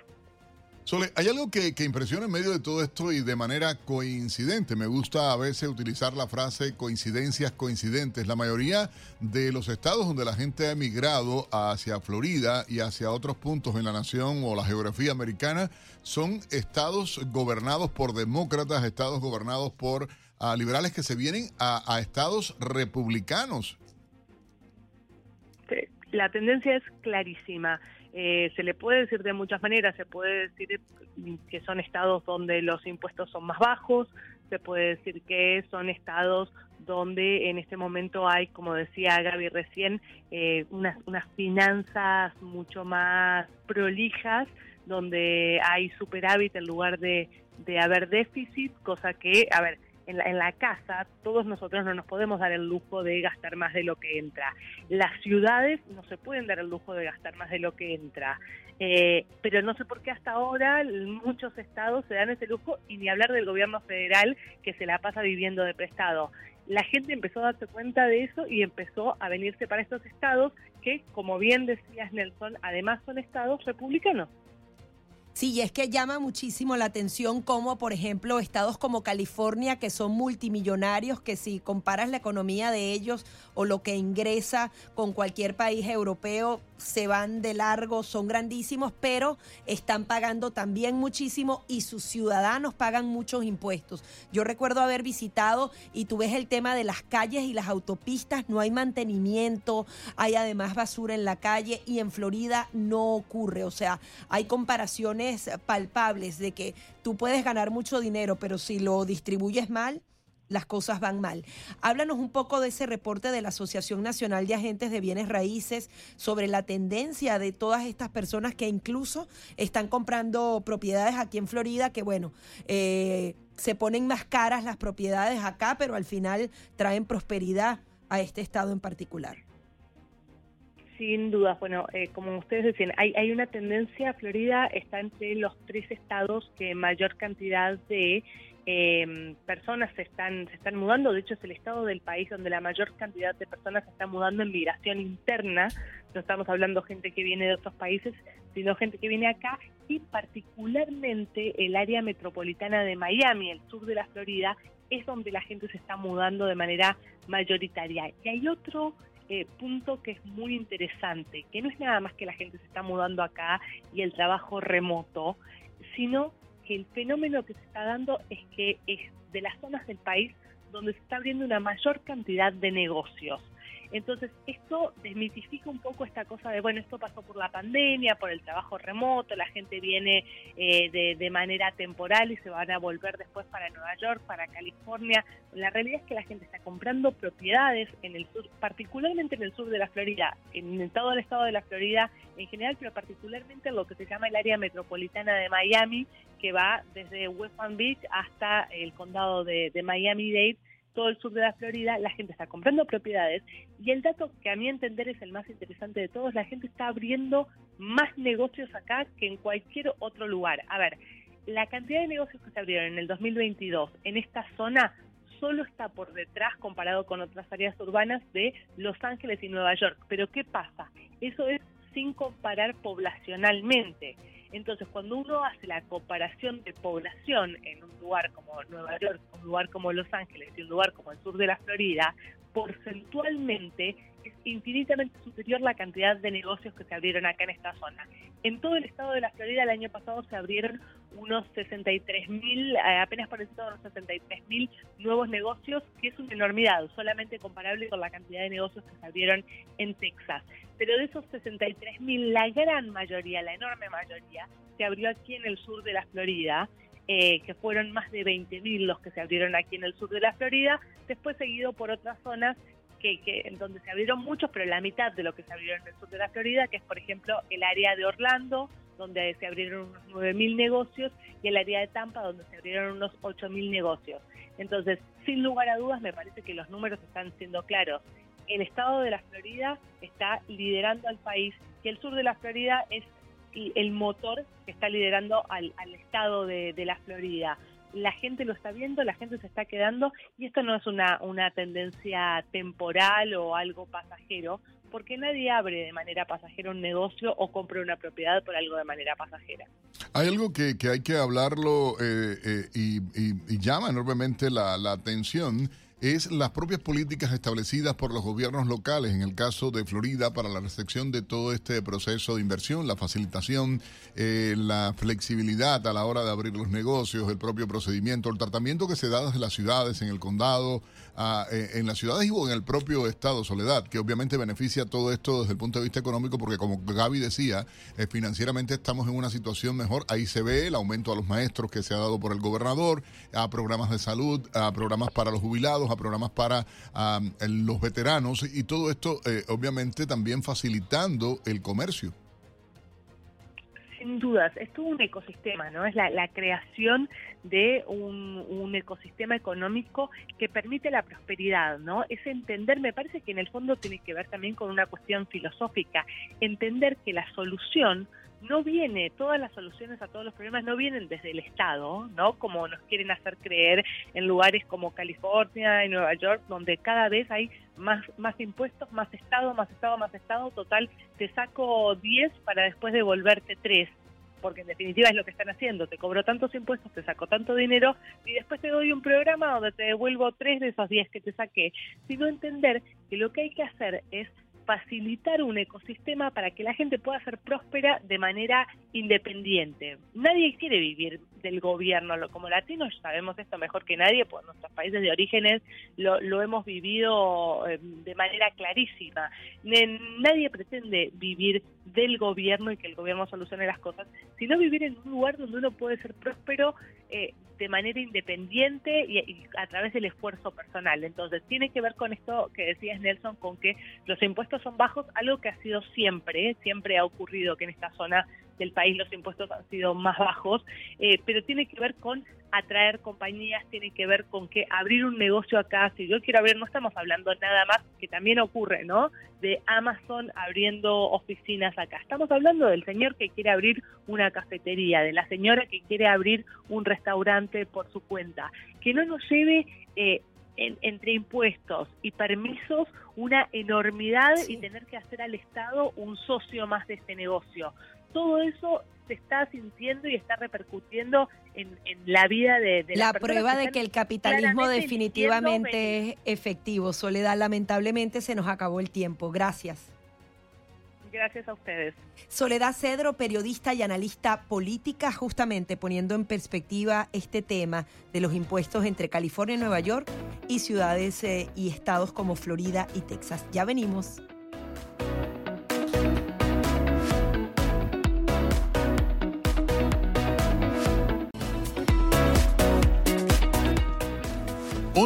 Sole, hay algo que, impresiona en medio de todo esto y de manera coincidente. Me gusta a veces utilizar la frase coincidencias coincidentes. La mayoría de los estados donde la gente ha emigrado hacia Florida y hacia otros puntos en la nación o la geografía americana son estados gobernados por demócratas, estados gobernados por ah, liberales que se vienen a, estados republicanos. La tendencia es clarísima. Eh, se le puede decir de muchas maneras, se puede decir que son estados donde los impuestos son más bajos, se puede decir que son estados donde en este momento hay, como decía Gaby recién, eh, unas, unas finanzas mucho más prolijas, donde hay superávit en lugar de, de haber déficit, cosa que, a ver, en la, en la casa, todos nosotros no nos podemos dar el lujo de gastar más de lo que entra. Las ciudades no se pueden dar el lujo de gastar más de lo que entra. Eh, pero no sé por qué hasta ahora muchos estados se dan ese lujo y ni hablar del gobierno federal que se la pasa viviendo de prestado. La gente empezó a darse cuenta de eso y empezó a venirse para estos estados que, como bien decías Nelson, además son estados republicanos. Sí, y es que llama muchísimo la atención como, por ejemplo, estados como California, que son multimillonarios, que si comparas la economía de ellos o lo que ingresa con cualquier país europeo, se van de largo, son grandísimos, pero están pagando también muchísimo y sus ciudadanos pagan muchos impuestos. Yo recuerdo haber visitado y tú ves el tema de las calles y las autopistas, no hay mantenimiento, hay además basura en la calle y en Florida no ocurre, o sea, hay comparaciones palpables de que tú puedes ganar mucho dinero, pero si lo distribuyes mal, las cosas van mal. Háblanos un poco de ese reporte de la Asociación Nacional de Agentes de Bienes Raíces sobre la tendencia de todas estas personas que incluso están comprando propiedades aquí en Florida, que bueno, eh, se ponen más caras las propiedades acá, pero al final traen prosperidad a este estado en particular. Sin duda, bueno, eh, como ustedes decían, hay, hay una tendencia, Florida está entre los tres estados que mayor cantidad de eh, personas se están, se están mudando, de hecho es el estado del país donde la mayor cantidad de personas se están mudando en migración interna, no estamos hablando gente que viene de otros países, sino gente que viene acá y particularmente el área metropolitana de Miami, el sur de la Florida, es donde la gente se está mudando de manera mayoritaria. Y hay otro eh, punto que es muy interesante, que no es nada más que la gente se está mudando acá y el trabajo remoto, sino que el fenómeno que se está dando es que es de las zonas del país donde se está abriendo una mayor cantidad de negocios. Entonces, esto desmitifica un poco esta cosa de, bueno, esto pasó por la pandemia, por el trabajo remoto, la gente viene eh, de, manera temporal y se van a volver después para Nueva York, para California. La realidad es que la gente está comprando propiedades en el sur, particularmente en el sur de la Florida, en todo el estado de la Florida en general, pero particularmente en lo que se llama el área metropolitana de Miami, que va desde West Palm Beach hasta el condado de, de Miami-Dade todo el sur de la Florida, la gente está comprando propiedades y el dato que a mi entender es el más interesante de todos, la gente está abriendo más negocios acá que en cualquier otro lugar. A ver, la cantidad de negocios que se abrieron en el 2022 en esta zona solo está por detrás comparado con otras áreas urbanas de Los Ángeles y Nueva York. Pero ¿qué pasa? Eso es sin comparar poblacionalmente. Entonces, cuando uno hace la comparación de población en un lugar como Nueva York, un lugar como Los Ángeles y un lugar como el sur de la Florida, porcentualmente es infinitamente superior la cantidad de negocios que se abrieron acá en esta zona. En todo el estado de la Florida el año pasado se abrieron unos 63 mil, eh, apenas por encima de unos 63 mil nuevos negocios, que es una enormidad, solamente comparable con la cantidad de negocios que se abrieron en Texas. Pero de esos 63 mil, la gran mayoría, la enorme mayoría, se abrió aquí en el sur de la Florida. Eh, que fueron más de 20.000 los que se abrieron aquí en el sur de la Florida, después seguido por otras zonas que, que, en donde se abrieron muchos, pero la mitad de lo que se abrieron en el sur de la Florida, que es por ejemplo el área de Orlando, donde se abrieron unos 9.000 negocios, y el área de Tampa, donde se abrieron unos 8.000 negocios. Entonces, sin lugar a dudas, me parece que los números están siendo claros. El estado de la Florida está liderando al país y el sur de la Florida es el motor que está liderando al, estado de, de la Florida la gente lo está viendo, la gente se está quedando y esto no es una, una tendencia temporal o algo pasajero, porque nadie abre de manera pasajera un negocio o compra una propiedad por algo de manera pasajera. Hay algo que, que hay que hablarlo eh, eh, y, y, llama enormemente la, la atención es las propias políticas establecidas por los gobiernos locales, en el caso de Florida, para la recepción de todo este proceso de inversión, la facilitación, eh, la flexibilidad a la hora de abrir los negocios, el propio procedimiento, el tratamiento que se da desde las ciudades, en el condado, eh, en las ciudades y en el propio estado Soledad, que obviamente beneficia todo esto desde el punto de vista económico, porque como Gaby decía, eh, financieramente estamos en una situación mejor. Ahí se ve el aumento a los maestros que se ha dado por el gobernador, a programas de salud, a programas para los jubilados, programas para los veteranos y todo esto eh, obviamente también facilitando el comercio sin dudas, es todo un ecosistema, ¿no? Es la, creación de un, un, ecosistema económico que permite la prosperidad, ¿no? Es entender, me parece que en el fondo tiene que ver también con una cuestión filosófica, entender que la solución no viene, todas las soluciones a todos los problemas no vienen desde el Estado, ¿no? Como nos quieren hacer creer en lugares como California y Nueva York, donde cada vez hay más, más impuestos, más Estado, más Estado, más Estado, total, te saco 10 para después devolverte 3 porque en definitiva es lo que están haciendo, te cobro tantos impuestos, te saco tanto dinero y después te doy un programa donde te devuelvo tres de esos 10 que te saqué, sino entender que lo que hay que hacer es facilitar un ecosistema para que la gente pueda ser próspera de manera independiente. Nadie quiere vivir del gobierno, como latinos sabemos esto mejor que nadie, por nuestros países de orígenes lo, hemos vivido eh, de manera clarísima. Nadie pretende vivir del gobierno y que el gobierno solucione las cosas, sino vivir en un lugar donde uno puede ser próspero eh, de manera independiente y, a través del esfuerzo personal. Entonces, tiene que ver con esto que decías, Nelson, con que los impuestos son bajos, algo que ha sido siempre, siempre ha ocurrido que en esta zona del país los impuestos han sido más bajos, eh, pero tiene que ver con atraer compañías, tiene que ver con que abrir un negocio acá, si yo quiero abrir, no estamos hablando nada más, que también ocurre, ¿no? De Amazon abriendo oficinas acá. Estamos hablando del señor que quiere abrir una cafetería, de la señora que quiere abrir un restaurante por su cuenta. Que no nos lleve eh, entre impuestos y permisos una enormidad y tener que hacer al Estado un socio más de este negocio todo eso se está sintiendo y está repercutiendo en, la vida de, de la prueba de que el capitalismo definitivamente es efectivo. Soledad, lamentablemente se nos acabó el tiempo. Gracias. Gracias a ustedes. Soledad Cedro, periodista y analista política, justamente poniendo en perspectiva este tema de los impuestos entre California y Nueva York y ciudades eh, y estados como Florida y Texas. Ya venimos.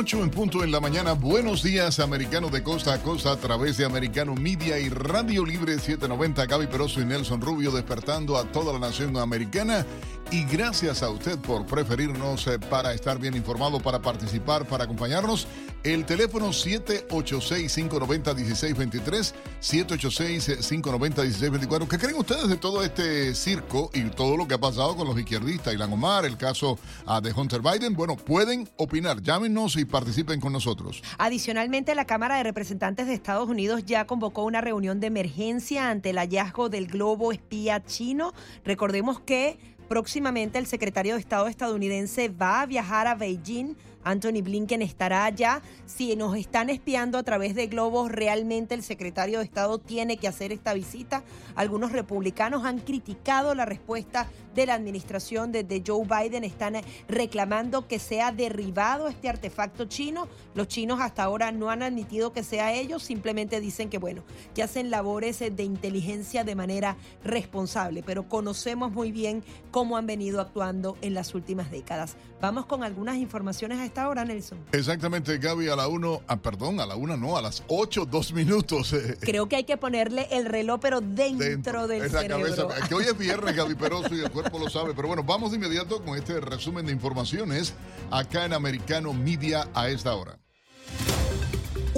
8 en punto en la mañana. Buenos días, americanos de costa a costa a través de Americano Media y Radio Libre 790. Gaby Peroso y Nelson Rubio despertando a toda la nación americana. Y gracias a usted por preferirnos eh, para estar bien informado, para participar, para acompañarnos. El teléfono 786-590-1623, 786-590-1624. ¿Qué creen ustedes de todo este circo y todo lo que ha pasado con los izquierdistas? y Omar, el caso ah, de Hunter Biden. Bueno, pueden opinar. Llámenos y participen con nosotros. Adicionalmente, la Cámara de Representantes de Estados Unidos ya convocó una reunión de emergencia ante el hallazgo del globo espía chino. Recordemos que próximamente el secretario de Estado estadounidense va a viajar a Beijing Anthony Blinken estará allá. Si nos están espiando a través de globos, realmente el secretario de Estado tiene que hacer esta visita. Algunos republicanos han criticado la respuesta de la administración de, Joe Biden. Están reclamando que sea derribado este artefacto chino. Los chinos hasta ahora no han admitido que sea ellos, simplemente dicen que, bueno, que hacen labores de inteligencia de manera responsable, pero conocemos muy bien cómo han venido actuando en las últimas décadas. Vamos con algunas informaciones a esta hora, Nelson. Exactamente, Gaby, a la 1, ah, perdón, a la 1 no, a las 8, 2 minutos. eh. Creo que hay que ponerle el reloj, pero dentro, del en la cerebro. cabeza. Que hoy es viernes, Gaby Peroso, y el lo sabe. Pero bueno, vamos de inmediato con este resumen de informaciones acá en Americano Media a esta hora.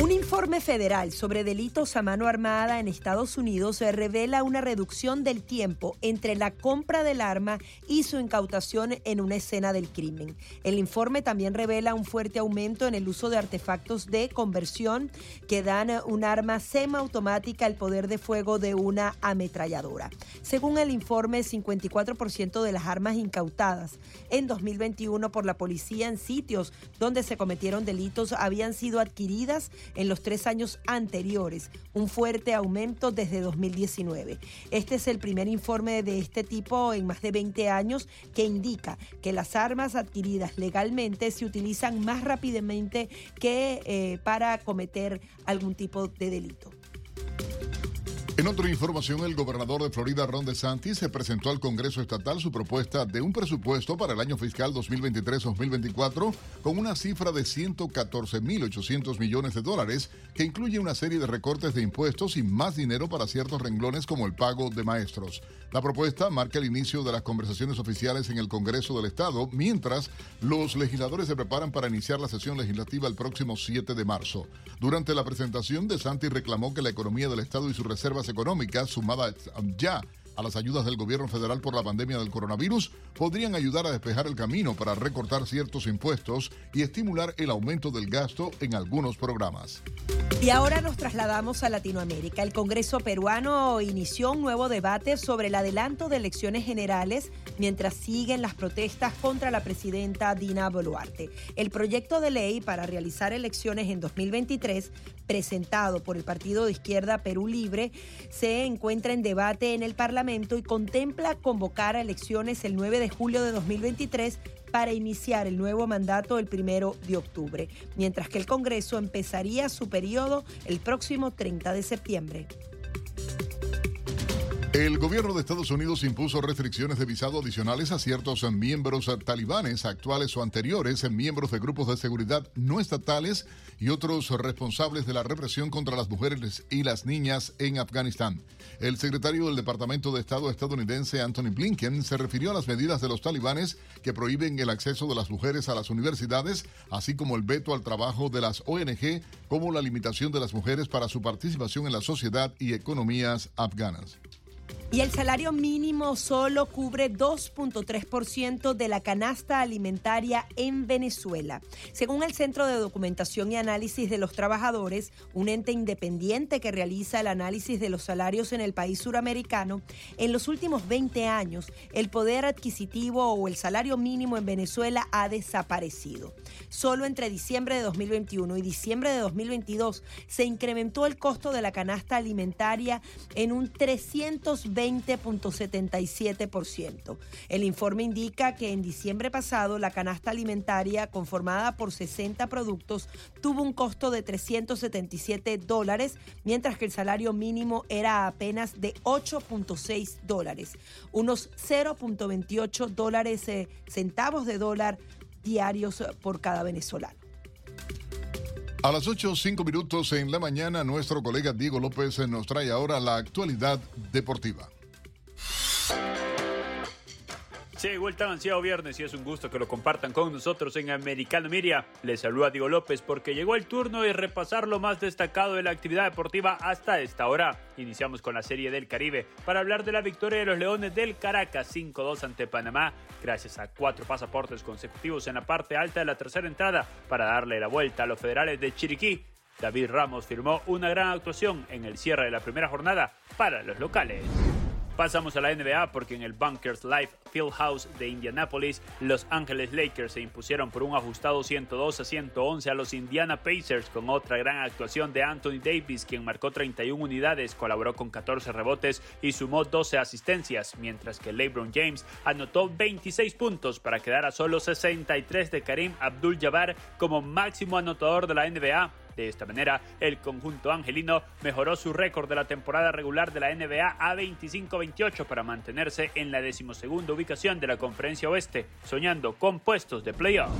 Un informe federal sobre delitos a mano armada en Estados Unidos revela una reducción del tiempo entre la compra del arma y su incautación en una escena del crimen. El informe también revela un fuerte aumento en el uso de artefactos de conversión que dan un arma semiautomática al poder de fuego de una ametralladora. Según el informe, 54% de las armas incautadas en 2021 por la policía en sitios donde se cometieron delitos habían sido adquiridas en los tres años anteriores, un fuerte aumento desde 2019. Este es el primer informe de este tipo en más de 20 años que indica que las armas adquiridas legalmente se utilizan más rápidamente que eh, para cometer algún tipo de delito. Otra información, el gobernador de Florida, Ron DeSantis, se presentó al Congreso Estatal su propuesta de un presupuesto para el año fiscal 2023-2024 con una cifra de 114.800 millones de dólares, que incluye una serie de recortes de impuestos y más dinero para ciertos renglones como el pago de maestros. La propuesta marca el inicio de las conversaciones oficiales en el Congreso del Estado, mientras los legisladores se preparan para iniciar la sesión legislativa el próximo 7 de marzo. Durante la presentación, DeSantis reclamó que la economía del Estado y sus reservas económicas, sumadas ya a las ayudas del gobierno federal por la pandemia del coronavirus, podrían ayudar a despejar el camino para recortar ciertos impuestos y estimular el aumento del gasto en algunos programas. Y ahora nos trasladamos a Latinoamérica. El Congreso peruano inició un nuevo debate sobre el adelanto de elecciones generales mientras siguen las protestas contra la presidenta Dina Boluarte. El proyecto de ley para realizar elecciones en 2023, presentado por el partido de izquierda Perú Libre, se encuentra en debate en el Parlamento y contempla convocar a elecciones el 9 de julio de 2023 para iniciar el nuevo mandato el primero de octubre, mientras que el Congreso empezaría su periodo el próximo 30 de septiembre. El gobierno de Estados Unidos impuso restricciones de visado adicionales a ciertos miembros talibanes actuales o anteriores, miembros de grupos de seguridad no estatales y otros responsables de la represión contra las mujeres y las niñas en Afganistán. El secretario del Departamento de Estado estadounidense Anthony Blinken se refirió a las medidas de los talibanes que prohíben el acceso de las mujeres a las universidades, así como el veto al trabajo de las ONG, como la limitación de las mujeres para su participación en la sociedad y economías afganas. Y el salario mínimo solo cubre 2.3% de la canasta alimentaria en Venezuela. Según el Centro de Documentación y Análisis de los Trabajadores, un ente independiente que realiza el análisis de los salarios en el país suramericano, en los últimos 20 años el poder adquisitivo o el salario mínimo en Venezuela ha desaparecido. Solo entre diciembre de 2021 y diciembre de 2022 se incrementó el costo de la canasta alimentaria en un 320 20.77%. El informe indica que en diciembre pasado la canasta alimentaria conformada por 60 productos tuvo un costo de 377 dólares, mientras que el salario mínimo era apenas de 8.6 dólares, unos 0.28 dólares eh, centavos de dólar diarios por cada venezolano. A las 8, 5 minutos en la mañana, nuestro colega Diego López nos trae ahora la actualidad deportiva. Sí, tan ansiado viernes y es un gusto que lo compartan con nosotros en Americano Miria. Les saluda Diego López porque llegó el turno de repasar lo más destacado de la actividad deportiva hasta esta hora. Iniciamos con la Serie del Caribe para hablar de la victoria de los Leones del Caracas 5-2 ante Panamá, gracias a cuatro pasaportes consecutivos en la parte alta de la tercera entrada para darle la vuelta a los federales de Chiriquí. David Ramos firmó una gran actuación en el cierre de la primera jornada para los locales. Pasamos a la NBA porque en el Bunkers Life Fieldhouse de Indianapolis, Los Angeles Lakers se impusieron por un ajustado 102 a 111 a los Indiana Pacers con otra gran actuación de Anthony Davis, quien marcó 31 unidades, colaboró con 14 rebotes y sumó 12 asistencias, mientras que LeBron James anotó 26 puntos para quedar a solo 63 de Karim Abdul-Jabbar como máximo anotador de la NBA. De esta manera, el conjunto angelino mejoró su récord de la temporada regular de la NBA a 25-28 para mantenerse en la decimosegunda ubicación de la Conferencia Oeste, soñando con puestos de playoff.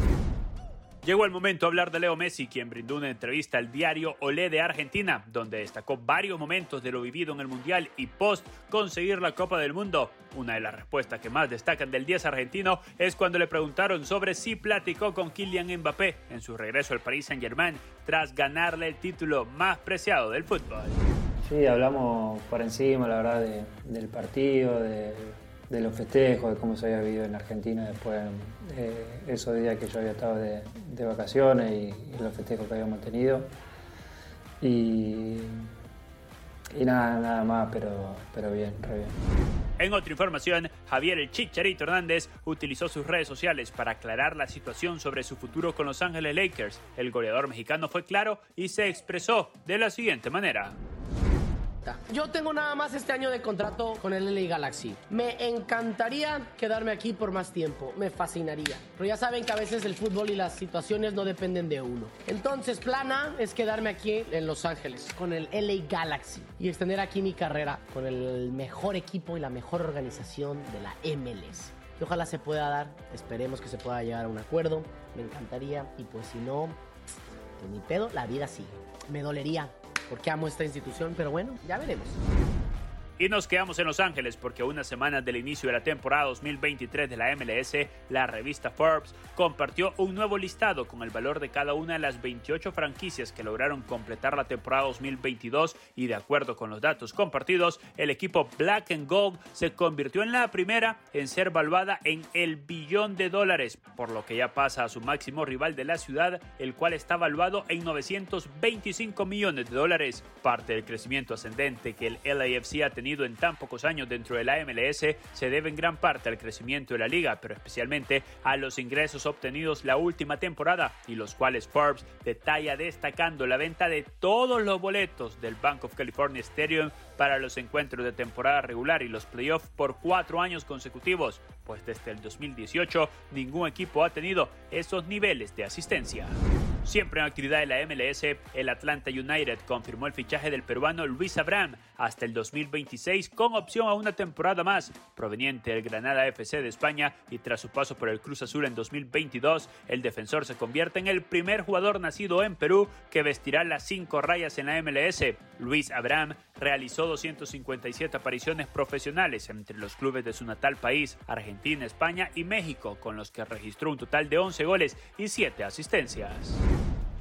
Llegó el momento de hablar de Leo Messi, quien brindó una entrevista al diario Olé de Argentina, donde destacó varios momentos de lo vivido en el Mundial y post conseguir la Copa del Mundo. Una de las respuestas que más destacan del 10 argentino es cuando le preguntaron sobre si platicó con Kylian Mbappé en su regreso al Paris Saint-Germain tras ganarle el título más preciado del fútbol. Sí, hablamos por encima, la verdad, del partido, de, los festejos, de cómo se había vivido en Argentina después de esos días que yo había estado de, vacaciones y, los festejos que habíamos tenido. Y, y nada, nada más, pero, pero bien, bien. En otra información, Javier el Chicharito Hernández utilizó sus redes sociales para aclarar la situación sobre su futuro con Los Ángeles Lakers. El goleador mexicano fue claro y se expresó de la siguiente manera. Yo tengo nada más este año de contrato con el LA Galaxy. Me encantaría quedarme aquí por más tiempo, me fascinaría. Pero ya saben que a veces el fútbol y las situaciones no dependen de uno. Entonces, plana es quedarme aquí en Los Ángeles con el LA Galaxy y extender aquí mi carrera con el mejor equipo y la mejor organización de la MLS. Y ojalá se pueda dar, esperemos que se pueda llegar a un acuerdo, me encantaría y pues si no, pues ni pedo, la vida sigue. Me dolería, porque amo esta institución, pero bueno, ya veremos. Y nos quedamos en Los Ángeles porque a unas semanas del inicio de la temporada 2023 de la MLS, la revista Forbes compartió un nuevo listado con el valor de cada una de las 28 franquicias que lograron completar la temporada 2022 y de acuerdo con los datos compartidos, el equipo Black and Gold se convirtió en la primera en ser valuada en el billón de dólares, por lo que ya pasa a su máximo rival de la ciudad, el cual está valuado en 925 millones de dólares. Parte del crecimiento ascendente que el LAFC ha tenido en tan pocos años dentro de la MLS se debe en gran parte al crecimiento de la liga, pero especialmente a los ingresos obtenidos la última temporada y los cuales Forbes detalla destacando la venta de todos los boletos del Bank of California Stadium para los encuentros de temporada regular y los playoffs por cuatro años consecutivos, pues desde el 2018 ningún equipo ha tenido esos niveles de asistencia. Siempre en actividad de la MLS, el Atlanta United confirmó el fichaje del peruano Luis Abraham hasta el 2026 con opción a una temporada más. Proveniente del Granada FC de España y tras su paso por el Cruz Azul en 2022, el defensor se convierte en el primer jugador nacido en Perú que vestirá las cinco rayas en la MLS. Luis Abraham realizó 257 apariciones profesionales entre los clubes de su natal país, Argentina, España y México, con los que registró un total de 11 goles y 7 asistencias.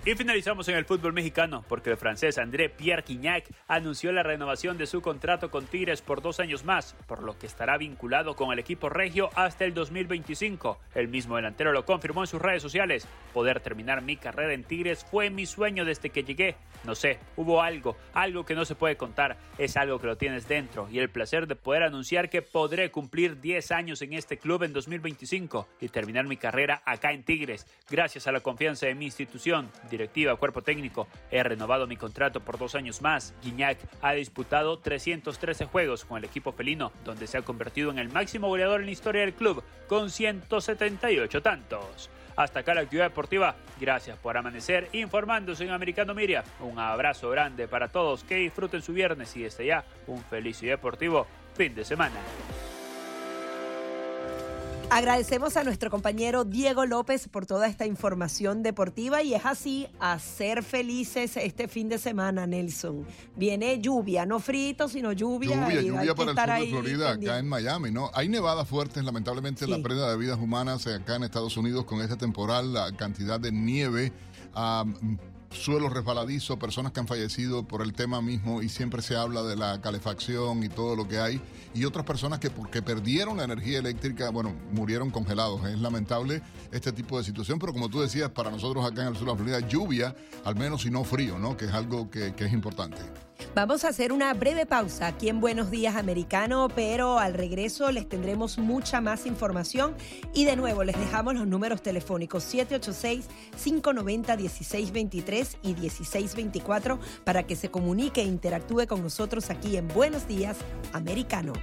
Y finalizamos en el fútbol mexicano porque el francés André Pierre Quignac anunció la renovación de su contrato con Tigres por dos años más, por lo que estará vinculado con el equipo regio hasta el 2025. El mismo delantero lo confirmó en sus redes sociales. Poder terminar mi carrera en Tigres fue mi sueño desde que llegué. No sé, hubo algo, algo que no se puede contar, es algo que lo tienes dentro y el placer de poder anunciar que podré cumplir 10 años en este club en 2025 y terminar mi carrera acá en Tigres, gracias a la confianza de mi institución directiva, cuerpo técnico, he renovado mi contrato por dos años más. Guiñac ha disputado 313 juegos con el equipo felino, donde se ha convertido en el máximo goleador en la historia del club, con 178 tantos. Hasta acá la actividad deportiva. Gracias por amanecer informándose en Americano Miria. Un abrazo grande para todos. Que disfruten su viernes y desde ya un feliz y deportivo fin de semana. Agradecemos a nuestro compañero Diego López por toda esta información deportiva y es así a ser felices este fin de semana, Nelson. Viene lluvia, no frito, sino lluvia. Lluvia, lluvia para el sur de Florida, acá en Miami, ¿no? Hay nevadas fuertes, lamentablemente la pérdida de vidas humanas acá en Estados Unidos con este temporal, la cantidad de nieve. Um, suelo resbaladizo, personas que han fallecido por el tema mismo y siempre se habla de la calefacción y todo lo que hay. Y otras personas que porque perdieron la energía eléctrica, bueno, murieron congelados. Es lamentable este tipo de situación, pero como tú decías, para nosotros acá en el sur de la Florida, lluvia, al menos y no frío, ¿no? Que es algo que, que es importante. Vamos a hacer una breve pausa aquí en Buenos Días Americano, pero al regreso les tendremos mucha más información y de nuevo les dejamos los números telefónicos 786-590-1623 y 1624 para que se comunique e interactúe con nosotros aquí en Buenos Días Americano.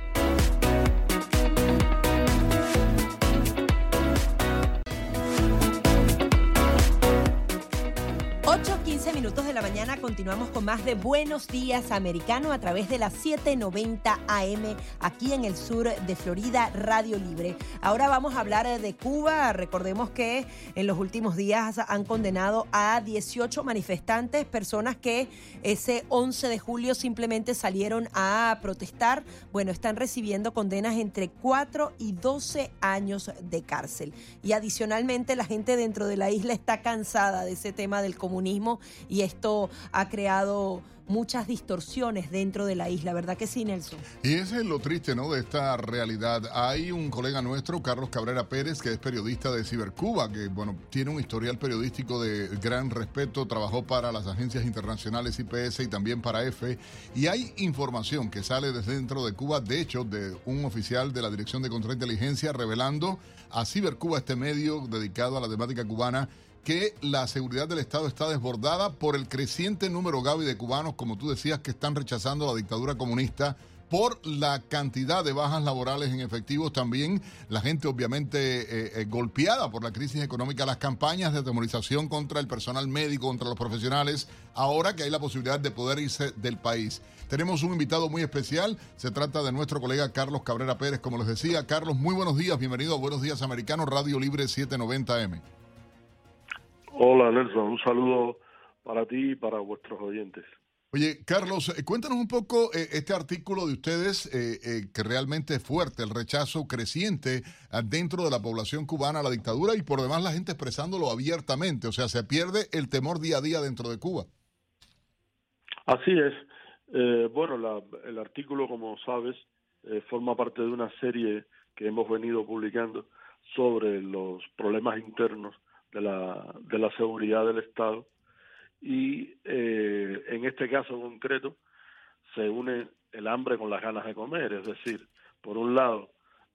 Minutos de la mañana continuamos con más de Buenos Días Americano a través de las 7:90 AM aquí en el sur de Florida, Radio Libre. Ahora vamos a hablar de Cuba. Recordemos que en los últimos días han condenado a 18 manifestantes, personas que ese 11 de julio simplemente salieron a protestar. Bueno, están recibiendo condenas entre 4 y 12 años de cárcel. Y adicionalmente la gente dentro de la isla está cansada de ese tema del comunismo esto ha creado muchas distorsiones dentro de la isla, ¿verdad que sí, Nelson? Y ese es lo triste, ¿no? De esta realidad. Hay un colega nuestro, Carlos Cabrera Pérez, que es periodista de Cibercuba, que, bueno, tiene un historial periodístico de gran respeto, trabajó para las agencias internacionales IPS y también para EFE, y hay información que sale desde dentro de Cuba, de hecho, de un oficial de la Dirección de Contrainteligencia revelando a Cibercuba, este medio dedicado a la temática cubana, que la seguridad del Estado está desbordada por el creciente número, Gaby, de cubanos, como tú decías, que están rechazando la dictadura comunista por la cantidad de bajas laborales en efectivos, también la gente obviamente eh, eh, golpeada por la crisis económica, las campañas de atemorización contra el personal médico, contra los profesionales, ahora que hay la posibilidad de poder irse del país. Tenemos un invitado muy especial, se trata de nuestro colega Carlos Cabrera Pérez, como les decía. Carlos, muy buenos días, bienvenido a Buenos Días Americanos, Radio Libre 790M. Hola Nelson, un saludo para ti y para vuestros oyentes. Oye, Carlos, eh, cuéntanos un poco eh, este artículo de ustedes eh, que realmente es fuerte, el rechazo creciente dentro de la población cubana a la dictadura y por demás la gente expresándolo abiertamente, o sea, se pierde el temor día a día dentro de Cuba. Así es. bueno, el artículo, como sabes, forma parte de una serie que hemos venido publicando sobre los problemas internos de la, de la seguridad del Estado y eh, en este caso concreto se une el hambre con las ganas de comer, es decir, por un lado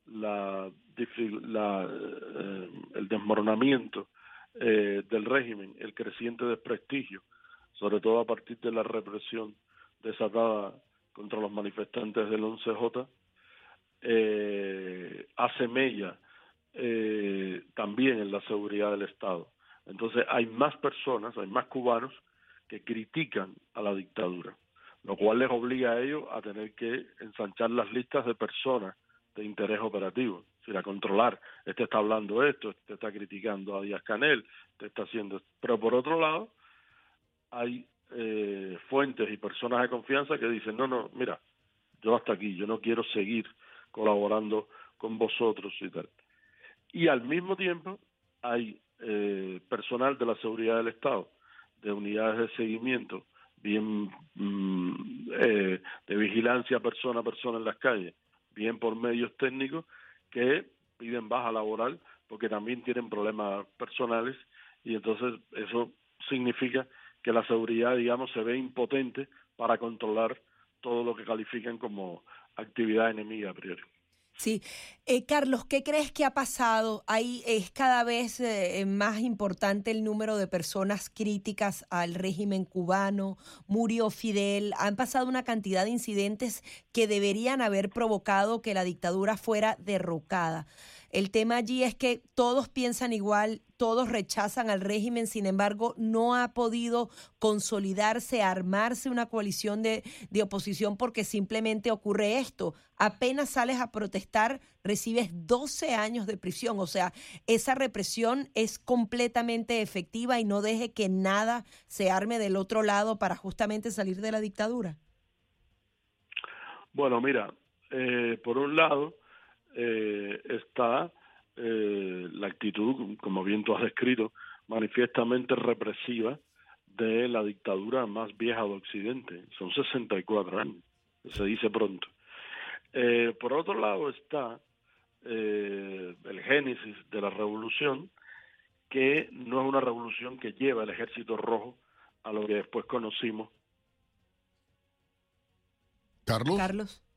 la, la eh, el desmoronamiento eh, del régimen, el creciente desprestigio, sobre todo a partir de la represión desatada contra los manifestantes del 11J, eh, hace mella eh, también en la seguridad del Estado. Entonces hay más personas, hay más cubanos que critican a la dictadura, lo cual les obliga a ellos a tener que ensanchar las listas de personas de interés operativo, es a controlar, este está hablando esto, este está criticando a Díaz Canel, este está haciendo esto. Pero por otro lado, hay eh, fuentes y personas de confianza que dicen, no, no, mira, yo hasta aquí, yo no quiero seguir colaborando con vosotros y tal y al mismo tiempo hay eh, personal de la seguridad del Estado, de unidades de seguimiento, bien mm, eh, de vigilancia persona a persona en las calles, bien por medios técnicos que piden baja laboral porque también tienen problemas personales y entonces eso significa que la seguridad, digamos, se ve impotente para controlar todo lo que califican como actividad enemiga a priori. Sí. Eh, Carlos, ¿qué crees que ha pasado? Ahí es cada vez eh, más importante el número de personas críticas al régimen cubano. Murió Fidel. Han pasado una cantidad de incidentes que deberían haber provocado que la dictadura fuera derrocada. El tema allí es que todos piensan igual, todos rechazan al régimen, sin embargo, no ha podido consolidarse, armarse una coalición de, de, oposición porque simplemente ocurre esto. Apenas sales a protestar, recibes 12 años de prisión. O sea, esa represión es completamente efectiva y no deje que nada se arme del otro lado para justamente salir de la dictadura. Bueno, mira, eh, por un lado, eh, está eh, la actitud, como bien tú has descrito, manifiestamente represiva de la dictadura más vieja de Occidente. Son 64 años, se dice pronto. Eh, por otro lado está eh, el génesis de la revolución, que no es una revolución que lleva el ejército rojo a lo que después conocimos. Carlos. Carlos.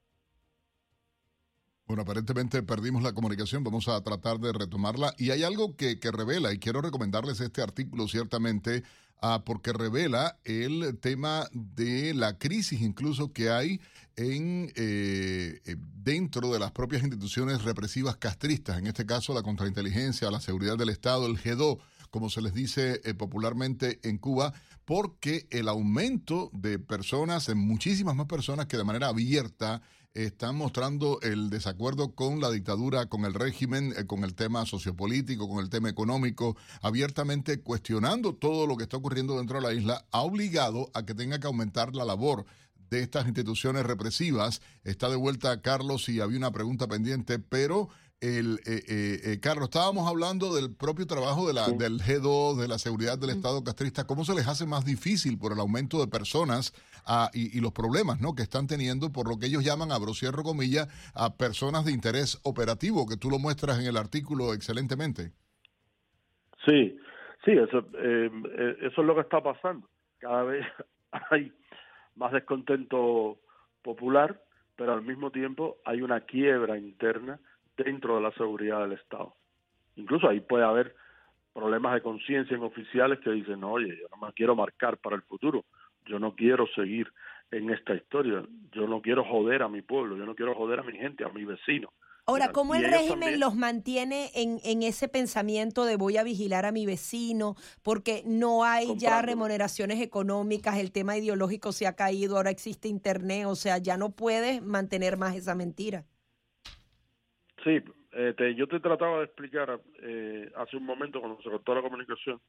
Bueno, aparentemente perdimos la comunicación, vamos a tratar de retomarla. Y hay algo que, revela, y quiero recomendarles este artículo ciertamente, ah, porque revela el tema de la crisis incluso que hay en eh, eh, dentro de las propias instituciones represivas castristas, en este caso la contrainteligencia, la seguridad del Estado, el GEDO, como se les dice eh, popularmente en Cuba, porque el aumento de personas, muchísimas más personas que de manera abierta están mostrando el desacuerdo con la dictadura, con el régimen, eh, con el tema sociopolítico, con el tema económico, abiertamente cuestionando todo lo que está ocurriendo dentro de la isla, ha obligado a que tenga que aumentar la labor de estas instituciones represivas. Está de vuelta Carlos y había una pregunta pendiente, pero el, eh, eh, eh, Carlos, estábamos hablando del propio trabajo de la, del G2, de la seguridad del Estado castrista. ¿Cómo se les hace más difícil por el aumento de personas ah, y, los problemas ¿no? que están teniendo por lo que ellos llaman, a cierro comillas, a personas de interés operativo, que tú lo muestras en el artículo excelentemente? Sí, sí, eso, eso es lo que está pasando. Cada vez hay más descontento popular, pero al mismo tiempo hay una quiebra interna dentro de la seguridad del Estado. Incluso ahí puede haber problemas de conciencia en oficiales que dicen, oye, yo no me quiero marcar para el futuro, yo no quiero seguir en esta historia, yo no quiero joder a mi pueblo, yo no quiero joder a mi gente, a mi vecino. Ahora, ¿cómo el régimen los mantiene en, en, ese pensamiento de voy a vigilar a mi vecino? Porque no hay ya remuneraciones económicas, el tema ideológico se ha caído, ahora existe Internet, o sea, ya no puedes mantener más esa mentira. Sí, eh, yo te trataba de explicar eh, hace un momento cuando se cortó la comunicación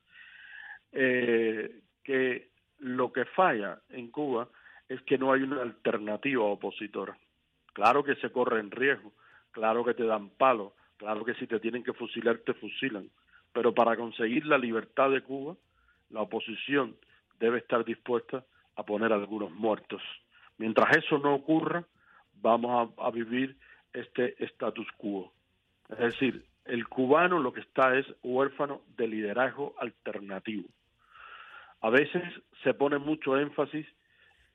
eh, que lo que falla en Cuba es que no hay una alternativa opositora. Claro que se corre en riesgo, claro que te dan palo, claro que si te tienen que fusilar te fusilan, pero para conseguir la libertad de Cuba, la oposición debe estar dispuesta a poner algunos muertos. Mientras eso no ocurra, vamos a vivir este status quo. Es decir, el cubano lo que está es huérfano de liderazgo alternativo. A veces se pone mucho énfasis,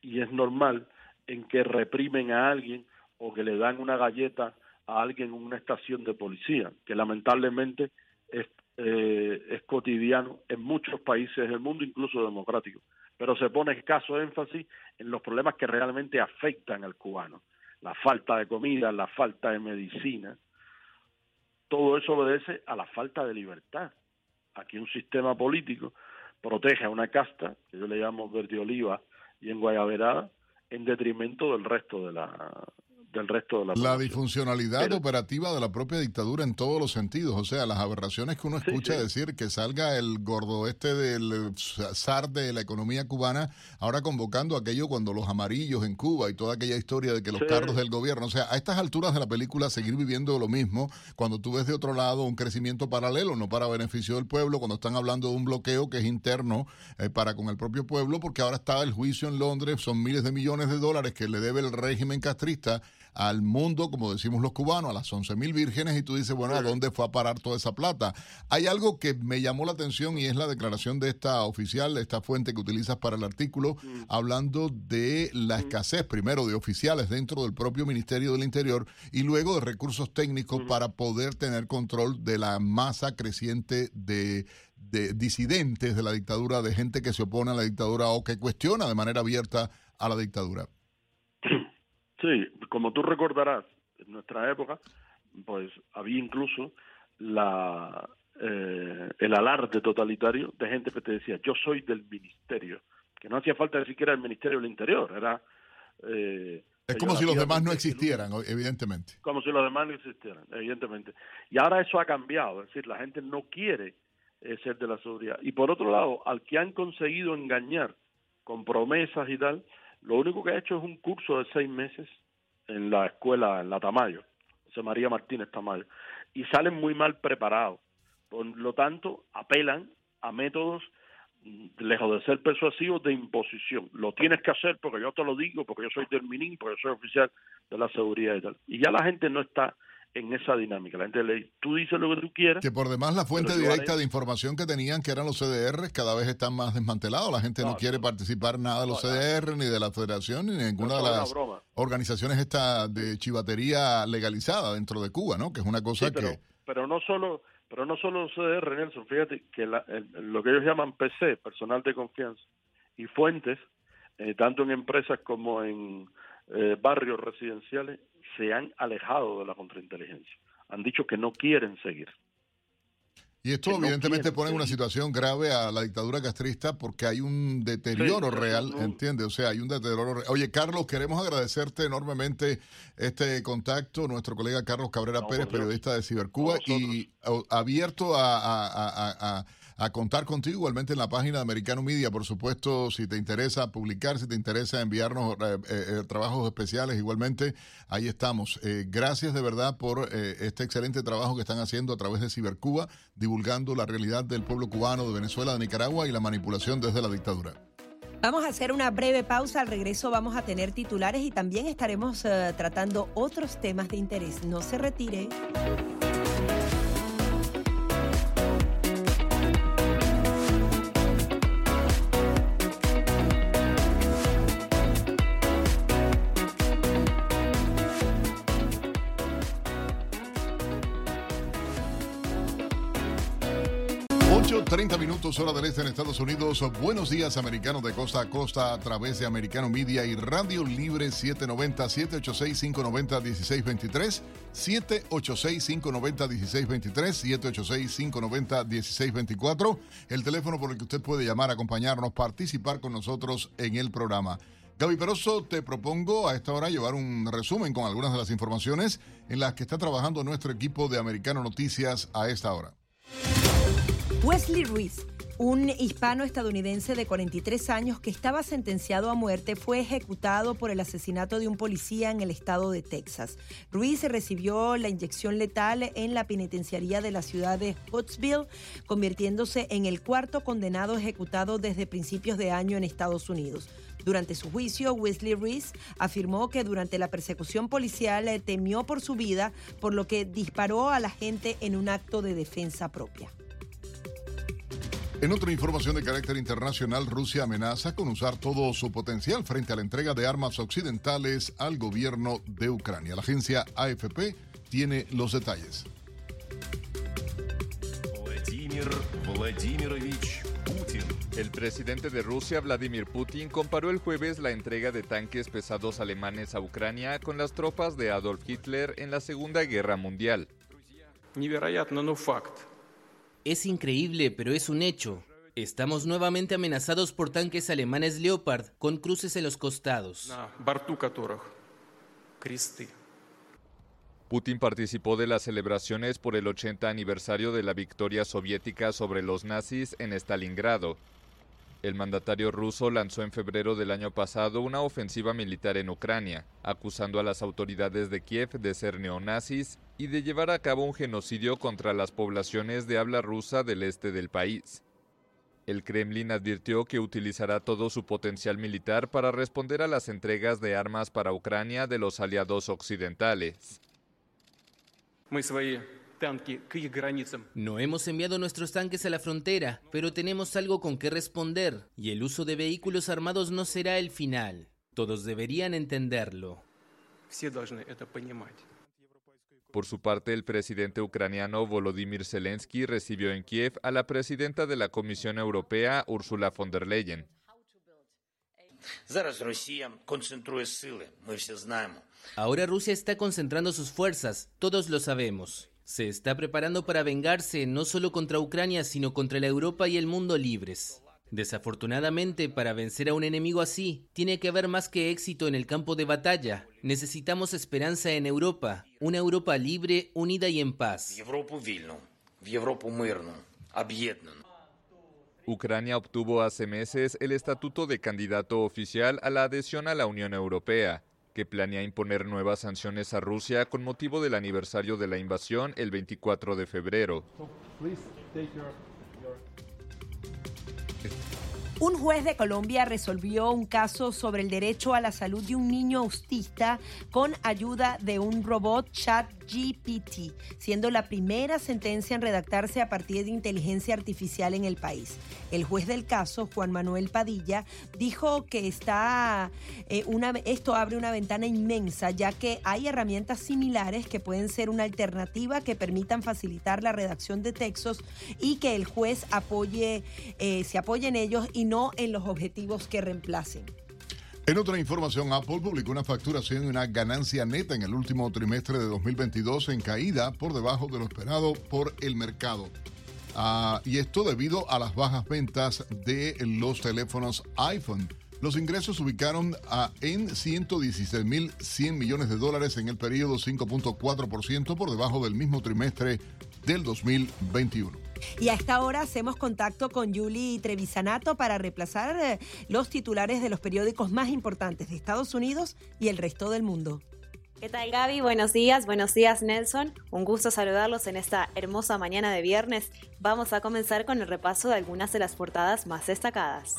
y es normal, en que reprimen a alguien o que le dan una galleta a alguien en una estación de policía, que lamentablemente es, eh, es cotidiano en muchos países del mundo, incluso democráticos. Pero se pone escaso énfasis en los problemas que realmente afectan al cubano la falta de comida, la falta de medicina, todo eso obedece a la falta de libertad. Aquí un sistema político protege a una casta, que yo le llamo verde oliva y en guayaberada, en detrimento del resto de la, del resto de la La disfuncionalidad operativa de la propia dictadura en todos los sentidos, o sea, las aberraciones que uno escucha decir que salga el gordo este del zar de la economía cubana, ahora convocando aquello cuando los amarillos en Cuba y toda aquella historia de que los carros del gobierno, o sea, a estas alturas de la película seguir viviendo lo mismo cuando tú ves de otro lado un crecimiento paralelo, no para beneficio del pueblo, cuando están hablando de un bloqueo que es interno eh, para con el propio pueblo, porque ahora está el juicio en Londres, son miles de millones de dólares que le debe el régimen castrista al mundo, como decimos los cubanos, a las 11 mil vírgenes y tú dices, bueno, ¿a dónde fue a parar toda esa plata? Hay algo que me llamó la atención y es la declaración de esta oficial, esta fuente que utilizas para el artículo, mm. hablando de la mm. escasez, primero, de oficiales dentro del propio Ministerio del Interior y luego de recursos técnicos mm. para poder tener control de la masa creciente de de disidentes de la dictadura, de gente que se opone a la dictadura o que cuestiona de manera abierta a la dictadura. Sí, como tú recordarás, en nuestra época, pues había incluso la eh, el alarde totalitario de gente que te decía yo soy del ministerio, que no hacía falta ni siquiera el ministerio del interior, era eh, es como si los demás no existieran, evidentemente. Como si los demás no existieran, evidentemente. Y ahora eso ha cambiado, es decir, la gente no quiere eh, ser de la seguridad. Y por otro lado, al que han conseguido engañar con promesas y tal, lo único que ha hecho es un curso de seis meses en la escuela, en la Tamayo, José María Martínez Tamayo, y salen muy mal preparados. Por lo tanto, apelan a métodos mm, lejos de ser persuasivos de imposición. Lo tienes que hacer porque yo te lo digo, porque yo soy del MININ, porque yo soy oficial de la seguridad y tal. Y ya la gente no está en esa dinámica. La gente le tú dices lo que tú quieras. Que por demás la fuente directa de información que tenían, que eran los CDR, cada vez están más desmantelados. La gente no, quiere participar nada de los CDR, ni de la federación, ni de ninguna de las organizaciones esta de chivatería legalizada dentro de Cuba, ¿no? Que es una cosa pero, que... Pero no solo... Pero no solo los CDR, Nelson, fíjate que lo que ellos llaman PC, personal de confianza, y fuentes, eh, tanto en empresas como en eh, barrios residenciales, se han alejado de la contrainteligencia. Han dicho que no quieren seguir. Y esto evidentemente pone en una situación grave a la dictadura castrista porque hay un deterioro real, ¿entiendes? O sea, hay un deterioro real. Oye, Carlos, queremos agradecerte enormemente este contacto, nuestro colega Carlos Cabrera Pérez, periodista de Cibercuba, y abierto a a contar contigo igualmente en la página de Americano Media, por supuesto, si te interesa publicar, si te interesa enviarnos eh, eh, eh, trabajos especiales, igualmente ahí estamos. gracias de verdad por este excelente trabajo que están haciendo a través de Cibercuba, divulgando la realidad del pueblo cubano, de Venezuela, de Nicaragua y la manipulación desde la dictadura. Vamos a hacer una breve pausa. Al regreso vamos a tener titulares y también estaremos tratando otros temas de interés. No se retire. Minutos hora del este en Estados Unidos. Buenos días, americanos de costa a costa a través de Americano Media y Radio Libre 790 786 590 1623 786 590 1623 786 590 1624 el teléfono por el que usted puede llamar, acompañarnos, participar con nosotros en el programa. Gaby Peroso, te propongo a esta hora llevar un resumen con algunas de las informaciones en las que está trabajando nuestro equipo de Americano Noticias a esta hora. Wesley Ruiz, un hispano estadounidense de 43 años que estaba sentenciado a muerte, fue ejecutado por el asesinato de un policía en el estado de Texas. Ruiz recibió la inyección letal en la penitenciaría de la ciudad de Huntsville, convirtiéndose en el cuarto condenado ejecutado desde principios de año en Estados Unidos. Durante su juicio, Wesley Ruiz afirmó que durante la persecución policial eh, temió por su vida, por lo que disparó a la gente en un acto de defensa propia. En otra información de carácter internacional, Rusia amenaza con usar todo su potencial frente a la entrega de armas occidentales al gobierno de Ucrania. La agencia AFP tiene los detalles. Vladimir Vladimirovich Putin. El presidente de Rusia, Vladimir Putin, comparó el jueves la entrega de tanques pesados alemanes a Ucrania con las tropas de Adolf Hitler en la Segunda Guerra Mundial. Es increíble, pero es un hecho. Estamos nuevamente amenazados por tanques alemanes Leopard con cruces en los costados. Putin participó de las celebraciones por el 80 aniversario de la victoria soviética sobre los nazis en Stalingrado. El mandatario ruso lanzó en febrero del año pasado una ofensiva militar en Ucrania, acusando a las autoridades de Kiev de ser neonazis y de llevar a cabo un genocidio contra las poblaciones de habla rusa del este del país. El Kremlin advirtió que utilizará todo su potencial militar para responder a las entregas de armas para Ucrania de los aliados occidentales. No hemos enviado nuestros tanques a la frontera, pero tenemos algo con que responder, y el uso de vehículos armados no será el final. Todos deberían entenderlo. Por su parte, el presidente ucraniano Volodymyr Zelensky recibió en Kiev a la presidenta de la Comisión Europea, Ursula von der Leyen. Ahora Rusia está concentrando sus fuerzas, todos lo sabemos. Se está preparando para vengarse no solo contra Ucrania, sino contra la Europa y el mundo libres. Desafortunadamente, para vencer a un enemigo así, tiene que haber más que éxito en el campo de batalla. Necesitamos esperanza en Europa, una Europa libre, unida y en paz. Ucrania obtuvo hace meses el estatuto de candidato oficial a la adhesión a la Unión Europea que planea imponer nuevas sanciones a Rusia con motivo del aniversario de la invasión el 24 de febrero. Un juez de Colombia resolvió un caso sobre el derecho a la salud de un niño autista con ayuda de un robot chat GPT, siendo la primera sentencia en redactarse a partir de inteligencia artificial en el país. El juez del caso, Juan Manuel Padilla, dijo que está, eh, esto abre una ventana inmensa, ya que hay herramientas similares que pueden ser una alternativa que permitan facilitar la redacción de textos y que el juez apoye, eh, se apoye en ellos y no en los objetivos que reemplacen. En otra información, Apple publicó una facturación y una ganancia neta en el último trimestre de 2022 en caída por debajo de lo esperado por el mercado. Ah, y esto debido a las bajas ventas de los teléfonos iPhone. Los ingresos se ubicaron a, en 116.100 millones de dólares en el periodo 5.4% por debajo del mismo trimestre del 2021. Y a esta hora hacemos contacto con Julie Trevisanato para reemplazar eh, los titulares de los periódicos más importantes de Estados Unidos y el resto del mundo. ¿Qué tal Gaby? Buenos días, buenos días Nelson. Un gusto saludarlos en esta hermosa mañana de viernes. Vamos a comenzar con el repaso de algunas de las portadas más destacadas.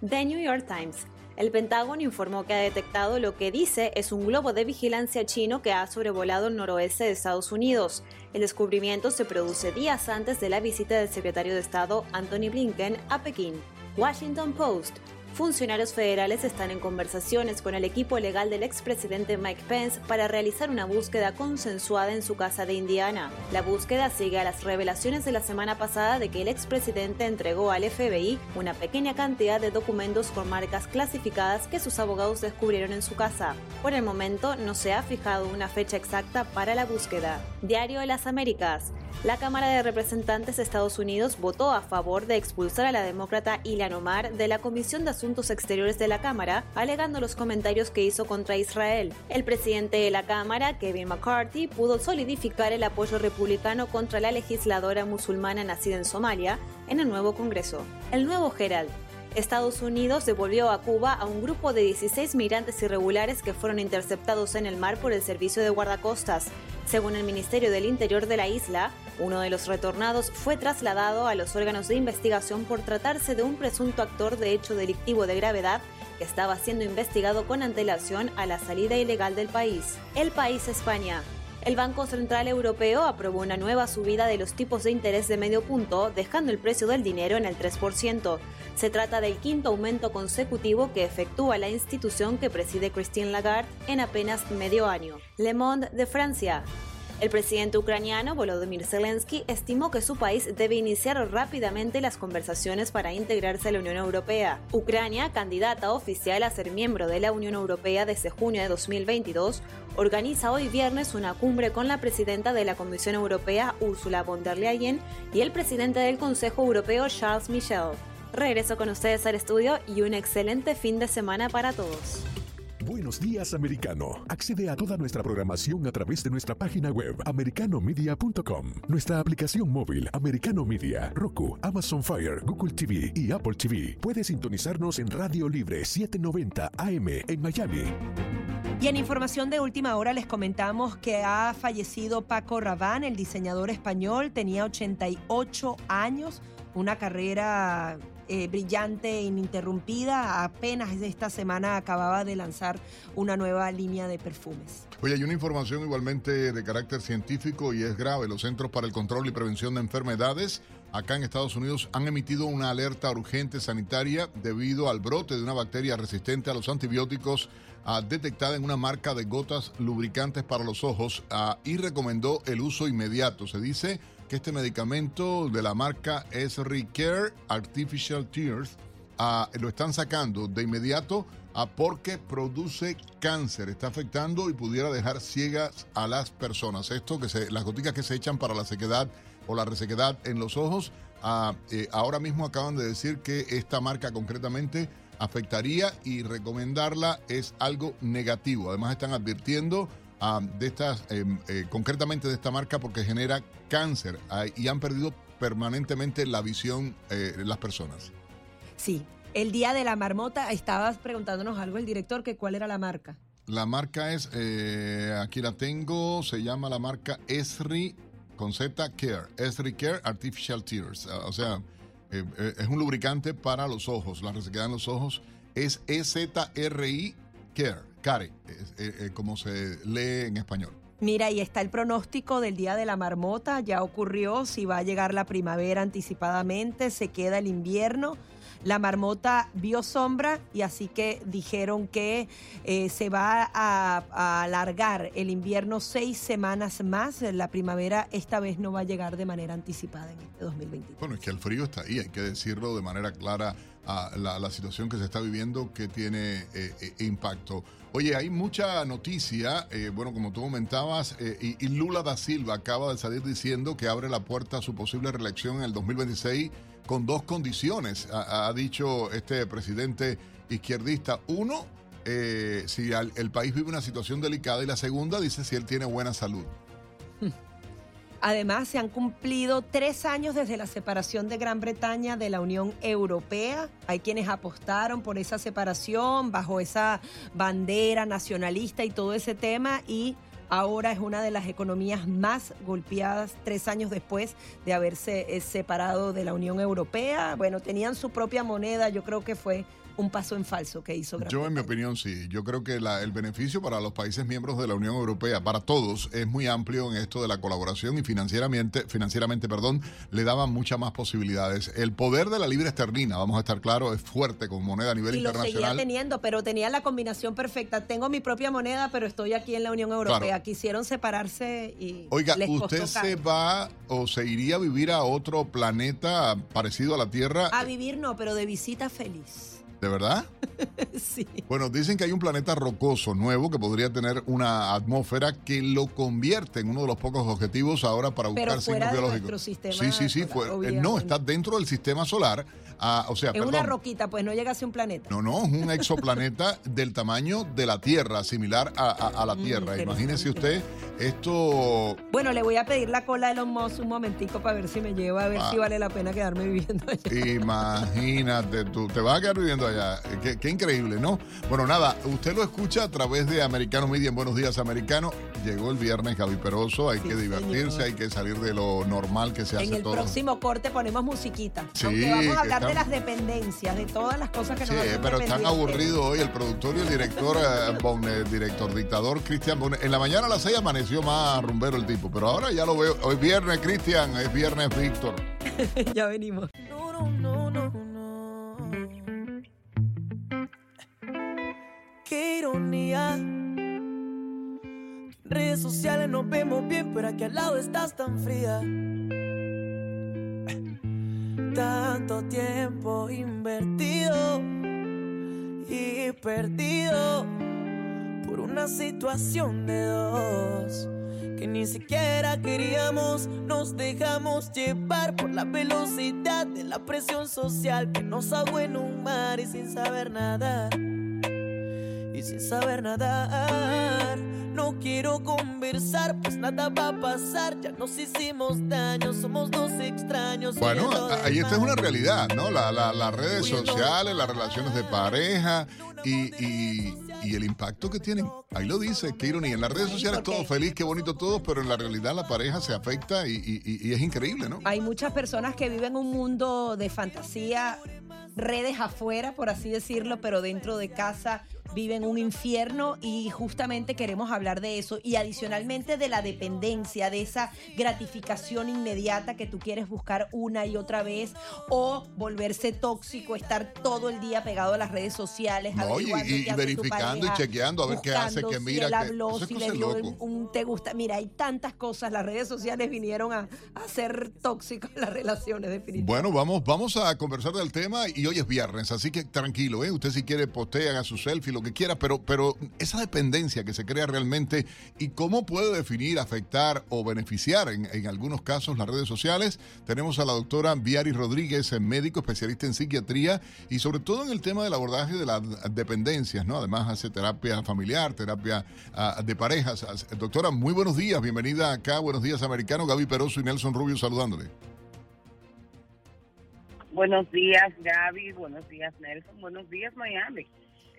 The New York Times. El Pentágono informó que ha detectado lo que dice es un globo de vigilancia chino que ha sobrevolado el noroeste de Estados Unidos. El descubrimiento se produce días antes de la visita del secretario de Estado Anthony Blinken a Pekín. Washington Post. Funcionarios federales están en conversaciones con el equipo legal del expresidente Mike Pence para realizar una búsqueda consensuada en su casa de Indiana. La búsqueda sigue a las revelaciones de la semana pasada de que el expresidente entregó al FBI una pequeña cantidad de documentos con marcas clasificadas que sus abogados descubrieron en su casa. Por el momento no se ha fijado una fecha exacta para la búsqueda. Diario de las Américas. La Cámara de Representantes de Estados Unidos votó a favor de expulsar a la demócrata Ilan Omar de la Comisión de Asuntos Exteriores de la Cámara, alegando los comentarios que hizo contra Israel. El presidente de la Cámara, Kevin McCarthy, pudo solidificar el apoyo republicano contra la legisladora musulmana nacida en Somalia en el nuevo Congreso. El nuevo Herald Estados Unidos devolvió a Cuba a un grupo de 16 migrantes irregulares que fueron interceptados en el mar por el servicio de guardacostas. Según el Ministerio del Interior de la isla, uno de los retornados fue trasladado a los órganos de investigación por tratarse de un presunto actor de hecho delictivo de gravedad que estaba siendo investigado con antelación a la salida ilegal del país. El país España. El Banco Central Europeo aprobó una nueva subida de los tipos de interés de medio punto, dejando el precio del dinero en el 3%. Se trata del quinto aumento consecutivo que efectúa la institución que preside Christine Lagarde en apenas medio año. Le Monde de Francia. El presidente ucraniano Volodymyr Zelensky estimó que su país debe iniciar rápidamente las conversaciones para integrarse a la Unión Europea. Ucrania, candidata oficial a ser miembro de la Unión Europea desde junio de 2022, organiza hoy viernes una cumbre con la presidenta de la Comisión Europea Ursula von der Leyen y el presidente del Consejo Europeo Charles Michel. Regreso con ustedes al estudio y un excelente fin de semana para todos. Buenos días, americano. Accede a toda nuestra programación a través de nuestra página web, americanomedia.com, nuestra aplicación móvil, Americano Media, Roku, Amazon Fire, Google TV y Apple TV. Puedes sintonizarnos en Radio Libre 790 AM en Miami. Y en información de última hora les comentamos que ha fallecido Paco Rabanne, el diseñador español, tenía 88 años, una carrera eh, brillante e ininterrumpida. Apenas esta semana acababa de lanzar una nueva línea de perfumes. Oye, hay una información igualmente de carácter científico y es grave. Los Centros para el Control y Prevención de Enfermedades acá en Estados Unidos han emitido una alerta urgente sanitaria debido al brote de una bacteria resistente a los antibióticos ah, detectada en una marca de gotas lubricantes para los ojos ah, y recomendó el uso inmediato. Se dice que este medicamento de la marca Esri Care Artificial Tears ah, lo están sacando de inmediato a porque produce cáncer, está afectando y pudiera dejar ciegas a las personas. Esto que se, las goticas que se echan para la sequedad o la resequedad en los ojos, ah, eh, ahora mismo acaban de decir que esta marca concretamente afectaría y recomendarla es algo negativo. Además están advirtiendo ah, de estas, em, eh, concretamente de esta marca porque genera cáncer ah, y han perdido permanentemente la visión eh, las personas. Sí, el día de la marmota estabas preguntándonos algo el director que cuál era la marca. La marca es, eh, aquí la tengo, se llama la marca Esri con Z Care, Esri Care Artificial Tears. O sea, es un lubricante para los ojos, la resequedad en los ojos. Es E-Z-R-I Care, Care, como se lee en español. Mira, y está el pronóstico del Día de la Marmota, ya ocurrió, si va a llegar la primavera anticipadamente, se queda el invierno. La marmota vio sombra y así que dijeron que eh, se va a, a alargar el invierno seis semanas más. La primavera esta vez no va a llegar de manera anticipada en este 2021. Bueno, es que el frío está ahí, hay que decirlo de manera clara a la, situación que se está viviendo que tiene eh, eh, impacto. Oye, hay mucha noticia, eh, bueno, como tú comentabas, eh, y, Lula da Silva acaba de salir diciendo que abre la puerta a su posible reelección en el 2026 con dos condiciones, ha, dicho este presidente izquierdista. Uno, si al- el país vive una situación delicada y la segunda dice si él tiene buena salud. Además, se han cumplido tres años desde la separación de Gran Bretaña de la Unión Europea. Hay quienes apostaron por esa separación bajo esa bandera nacionalista y todo ese tema y ahora es una de las economías más golpeadas tres años después de haberse eh, separado de la Unión Europea. Bueno, tenían su propia moneda, yo creo que fue un paso en falso que hizo Gran Yo, en mi opinión, sí. Yo creo que la- el beneficio para los países miembros de la Unión Europea, para todos, es muy amplio en esto de la colaboración y financieramente, financieramente, perdón, le daban muchas más posibilidades. El poder de la libre esterlina, vamos a estar claros, es fuerte como moneda a nivel y lo seguía internacional. teniendo, pero tenía la combinación perfecta. Tengo mi propia moneda, pero estoy aquí en la Unión Europea. Claro. Quisieron separarse y Oiga, les costó ¿usted se va o se iría a vivir a otro planeta parecido a la Tierra? A vivir no, pero de visita feliz. ¿De verdad? sí. Bueno, dicen que hay un planeta rocoso nuevo que podría tener una atmósfera que lo convierte en uno de los pocos objetivos ahora para Pero buscar fuera signos de biológicos. nuestro sistema sí, sí, sí. solar, fue- eh, no, está dentro del sistema solar. Ah, o sea, es perdón. una roquita, pues no llega a ser un planeta. No, no, es un exoplaneta del tamaño de la Tierra, similar a, a- a la Mm, Tierra. interesante. Imagínese usted, esto Bueno, le voy a pedir la cola de Elon Musk un momentico para ver si me lleva, a ver Ah. si vale la pena quedarme viviendo allá. Imagínate tú, te vas a quedar viviendo allá. Qué, qué increíble, ¿no? Bueno, nada, usted lo escucha a través de Americano Media en Buenos Días Americano. Llegó el viernes Gaby Peroso, hay que divertirse, señor. hay que salir de lo normal que se En hace el todo. próximo corte ponemos musiquita. Sí, Aunque vamos a hablar de las dependencias, de todas las cosas que Sí, nos hacen pero están aburridos hoy el productor y el director, eh, Bon, el director dictador Cristian Bon. En la mañana a las 6 amaneció más rumbero el tipo, pero ahora ya lo veo. Hoy viernes Cristian, es viernes Víctor. ya venimos. Qué ironía. En redes sociales nos vemos bien, pero aquí al lado estás tan fría. Tanto tiempo invertido y perdido por una situación de dos que ni siquiera queríamos. Nos dejamos llevar por la velocidad de la presión social que nos ahogó en un mar y sin saber nada. Y sin saber nadar, no quiero conversar, pues nada va a pasar. Ya nos hicimos daño, somos dos extraños. Bueno, ahí está es una realidad, ¿no? La- la- las redes sociales, las relaciones de pareja y, y- y el impacto que tienen. Ahí lo dice, qué ironía. En las redes sociales todo feliz, qué bonito todo, pero en la realidad la pareja se afecta y, y- y- y es increíble, ¿no? Hay muchas personas que viven un mundo de fantasía, redes afuera, por así decirlo, pero dentro de casa viven un infierno y justamente queremos hablar de eso y adicionalmente de la dependencia, de esa gratificación inmediata que tú quieres buscar una y otra vez o volverse tóxico, estar todo el día pegado a las redes sociales, No, y- y tu verificando y chequeando a ver qué hace, buscando qué si mira, él habló, es si le dio un te gusta. Mira, hay tantas cosas. Las redes sociales vinieron a, a ser tóxicas las relaciones, definitivamente. Bueno, vamos, vamos a conversar del tema y hoy es viernes, así que tranquilo, ¿eh? Usted si quiere postea, haga su selfie, lo que quiera, pero, pero esa dependencia que se crea realmente y cómo puede definir, afectar o beneficiar en, en algunos casos las redes sociales. Tenemos a la doctora Viari Rodríguez, eh, médico especialista en psiquiatría y sobre todo en el tema del abordaje de las dependencias, ¿no? Además hace terapia familiar, terapia ah, de parejas. Ah, Doctora, muy buenos días, bienvenida acá, buenos días americano, Gaby Peroso y Nelson Rubio saludándole. Buenos días, Gaby. Buenos días, Nelson. Buenos días, Miami,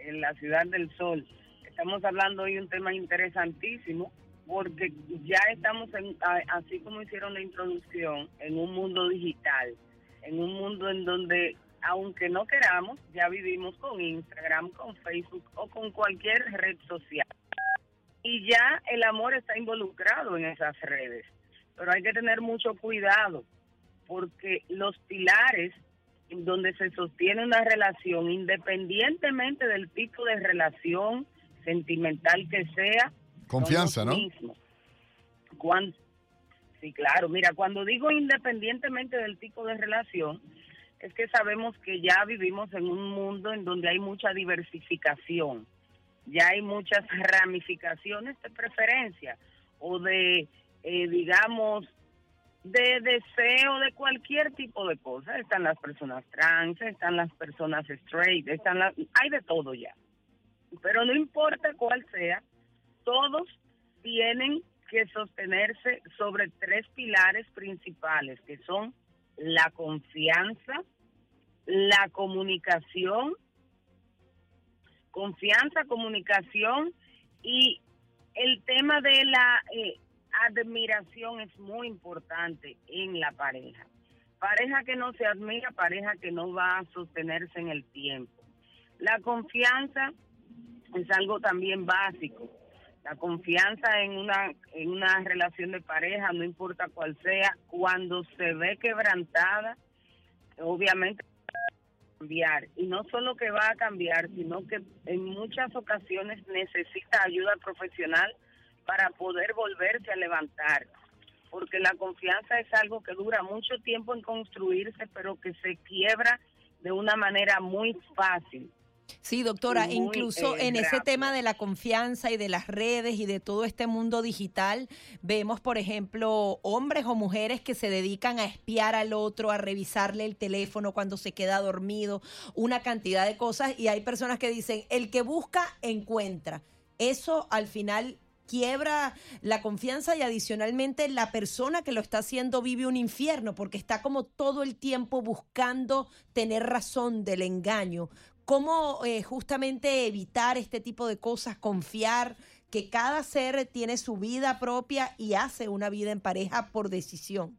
en la ciudad del sol. Estamos hablando hoy de un tema interesantísimo porque ya estamos, en, así como hicieron la introducción, en un mundo digital, en un mundo en donde, aunque no queramos, ya vivimos con Instagram, con Facebook o con cualquier red social. Y ya el amor está involucrado en esas redes. Pero hay que tener mucho cuidado porque los pilares donde se sostiene una relación, independientemente del tipo de relación sentimental que sea. Confianza, ¿no? Cuando, sí, claro. Mira, cuando digo independientemente del tipo de relación, es que sabemos que ya vivimos en un mundo en donde hay mucha diversificación, ya hay muchas ramificaciones de preferencia o de, eh, digamos, de deseo de cualquier tipo de cosa. Están las personas trans, están las personas straight, están las, hay de todo ya. Pero no importa cuál sea, todos tienen que sostenerse sobre tres pilares principales, que son la confianza, la comunicación, confianza, comunicación y el tema de la eh, admiración es muy importante en la pareja. Pareja que no se admira, pareja que no va a sostenerse en el tiempo. La confianza es algo también básico. La confianza en una, en una relación de pareja, no importa cuál sea, cuando se ve quebrantada, obviamente cambiar. Y no solo que va a cambiar, sino que en muchas ocasiones necesita ayuda profesional para poder volverse a levantar. Porque la confianza es algo que dura mucho tiempo en construirse, pero que se quiebra de una manera muy fácil. Sí, doctora, incluso eh, en ese tema de la confianza y de las redes y de todo este mundo digital, vemos, por ejemplo, hombres o mujeres que se dedican a espiar al otro, a revisarle el teléfono cuando se queda dormido, una cantidad de cosas, y hay personas que dicen, el que busca, encuentra. Eso al final quiebra la confianza y adicionalmente la persona que lo está haciendo vive un infierno porque está como todo el tiempo buscando tener razón del engaño. ¿Cómo eh, justamente evitar este tipo de cosas, confiar que cada ser tiene su vida propia y hace una vida en pareja por decisión?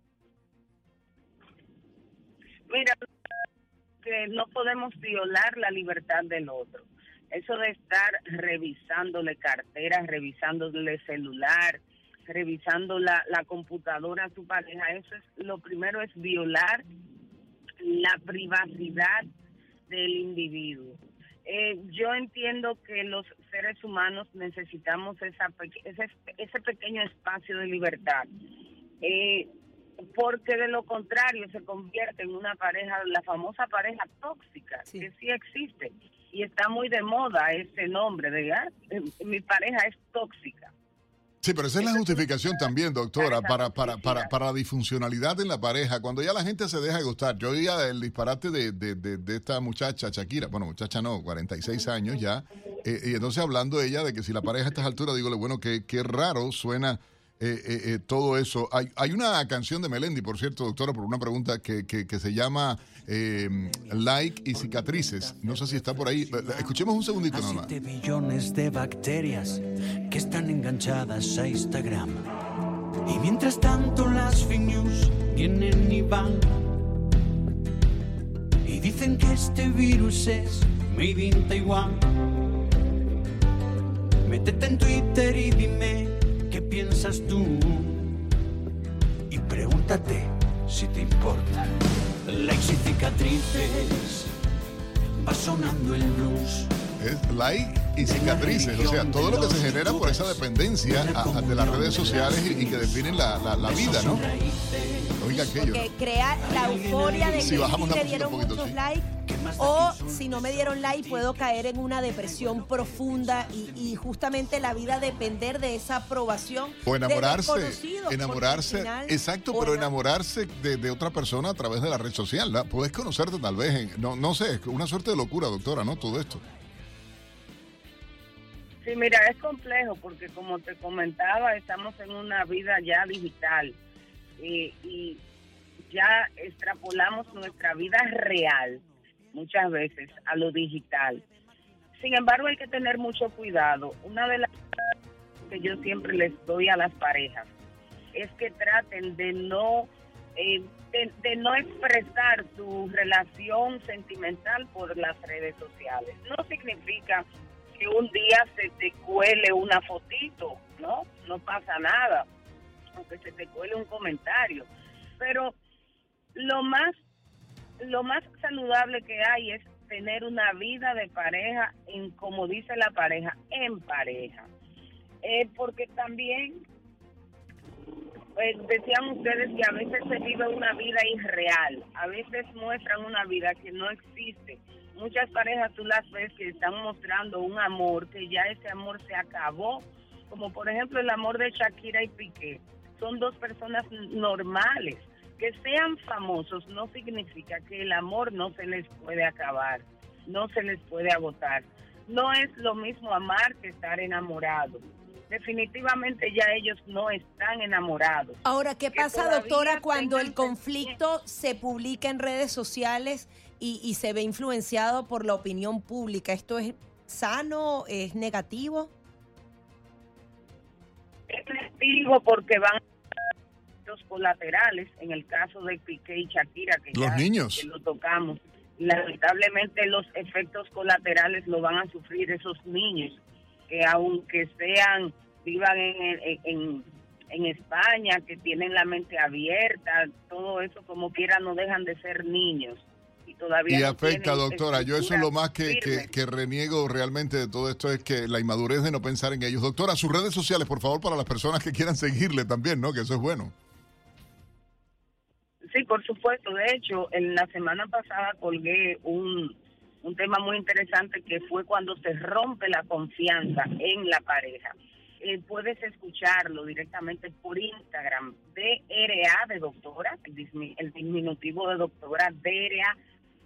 Mira, que no podemos violar la libertad del otro eso de estar revisándole carteras, revisándole celular, revisando la, la computadora a su pareja, eso es lo primero es violar la privacidad del individuo. Eh, yo entiendo que los seres humanos necesitamos esa, ese, ese pequeño espacio de libertad, eh, porque de lo contrario se convierte en una pareja, la famosa pareja tóxica, que sí existe y está muy de moda ese nombre, ¿verdad? Eh, mi pareja es tóxica. Sí, pero esa es la justificación también, doctora, para, para, para, para la disfuncionalidad en la pareja. Cuando ya la gente se deja gustar. Yo oía el disparate de, de, de, esta muchacha, Shakira, bueno, muchacha no, 46 años ya, eh, y entonces hablando ella de que si la pareja a estas alturas, digo, bueno, qué, qué raro suena eh, eh, eh, todo eso. Hay, hay, una canción de Melendi, por cierto, doctora, por una pregunta que, que, se llama Like y Cicatrices. No sé si está por ahí. Escuchemos un segundito nomás. billones de bacterias que están enganchadas a Instagram. Y mientras tanto las fake news vienen y van. Y dicen que este virus es made in Taiwan. Métete en Twitter y dime piensas tú y pregúntate si te importa. Likes y cicatrices, va sonando el blues. Es like y cicatrices, o sea, todo lo que se genera por esa dependencia de las redes sociales y, que definen la, la, vida, ¿no? Oiga aquello. Que crea la euforia de que si me dieron muchos likes o si no me dieron like puedo caer en una depresión profunda y, justamente la vida depender de esa aprobación. O enamorarse, enamorarse, exacto, pero enamorarse de, otra persona a través de la red social. Puedes conocerte tal vez, no, no sé, es una suerte de locura, doctora, ¿no? Todo esto. Sí, mira, es complejo porque como te comentaba, estamos en una vida ya digital y ya extrapolamos nuestra vida real muchas veces a lo digital. Sin embargo, hay que tener mucho cuidado. Una de las que yo siempre les doy a las parejas es que traten de no eh, de, no expresar su relación sentimental por las redes sociales. No significa que un día se te cuele una fotito, ¿no? No pasa nada, aunque se te cuele un comentario. Pero lo más lo más saludable que hay es tener una vida de pareja, en como dice la pareja, en pareja. Eh, porque también pues, decían ustedes que a veces se vive una vida irreal, a veces muestran una vida que no existe. Muchas parejas tú las ves que están mostrando un amor, que ya ese amor se acabó, como por ejemplo el amor de Shakira y Piqué. Son dos personas normales. Que sean famosos no significa que el amor no se les puede acabar, no se les puede agotar. No es lo mismo amar que estar enamorado definitivamente ya ellos no están enamorados. Ahora, ¿qué pasa, doctora, cuando el conflicto se publica en redes sociales y, se ve influenciado por la opinión pública? ¿Esto es sano? ¿Es negativo? Porque van los colaterales, en el caso de Piqué y Shakira, que los niños. lo tocamos. Lamentablemente los efectos colaterales lo van a sufrir esos niños que aunque sean, vivan en, en, en España, que tienen la mente abierta, todo eso como quiera no dejan de ser niños. Y, todavía y afecta, doctora. Yo eso es lo más que, que, reniego realmente de todo esto, es que la inmadurez de no pensar en ellos. Doctora, sus redes sociales, por favor, para las personas que quieran seguirle también, ¿no? Que eso es bueno. Sí, por supuesto. De hecho, en la semana pasada colgué un, un tema muy interesante que fue cuando se rompe la confianza en la pareja. Eh, puedes escucharlo directamente por Instagram, DRA de doctora, el, diminutivo de doctora, DRA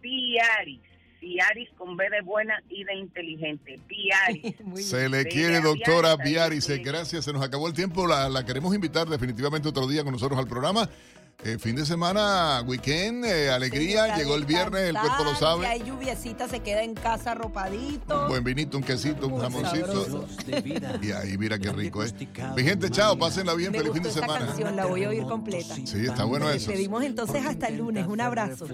Piaris. Piaris con B de buena y de inteligente. Piaris. se le quiere, doctora Piaris. Gracias, se nos acabó el tiempo. La, la queremos invitar definitivamente otro día con nosotros al programa. Eh, fin de semana, weekend, eh, alegría, llegó el viernes, el cuerpo lo sabe. Si hay lluviecita, se queda en casa arropadito. Un buen vinito, un quesito, un jamoncito. Y ahí mira qué rico es. Mi gente, chao, pásenla bien, feliz fin de semana. canción, la voy a oír completa. Sí, está bueno eso. Despedimos entonces hasta el lunes, un abrazo.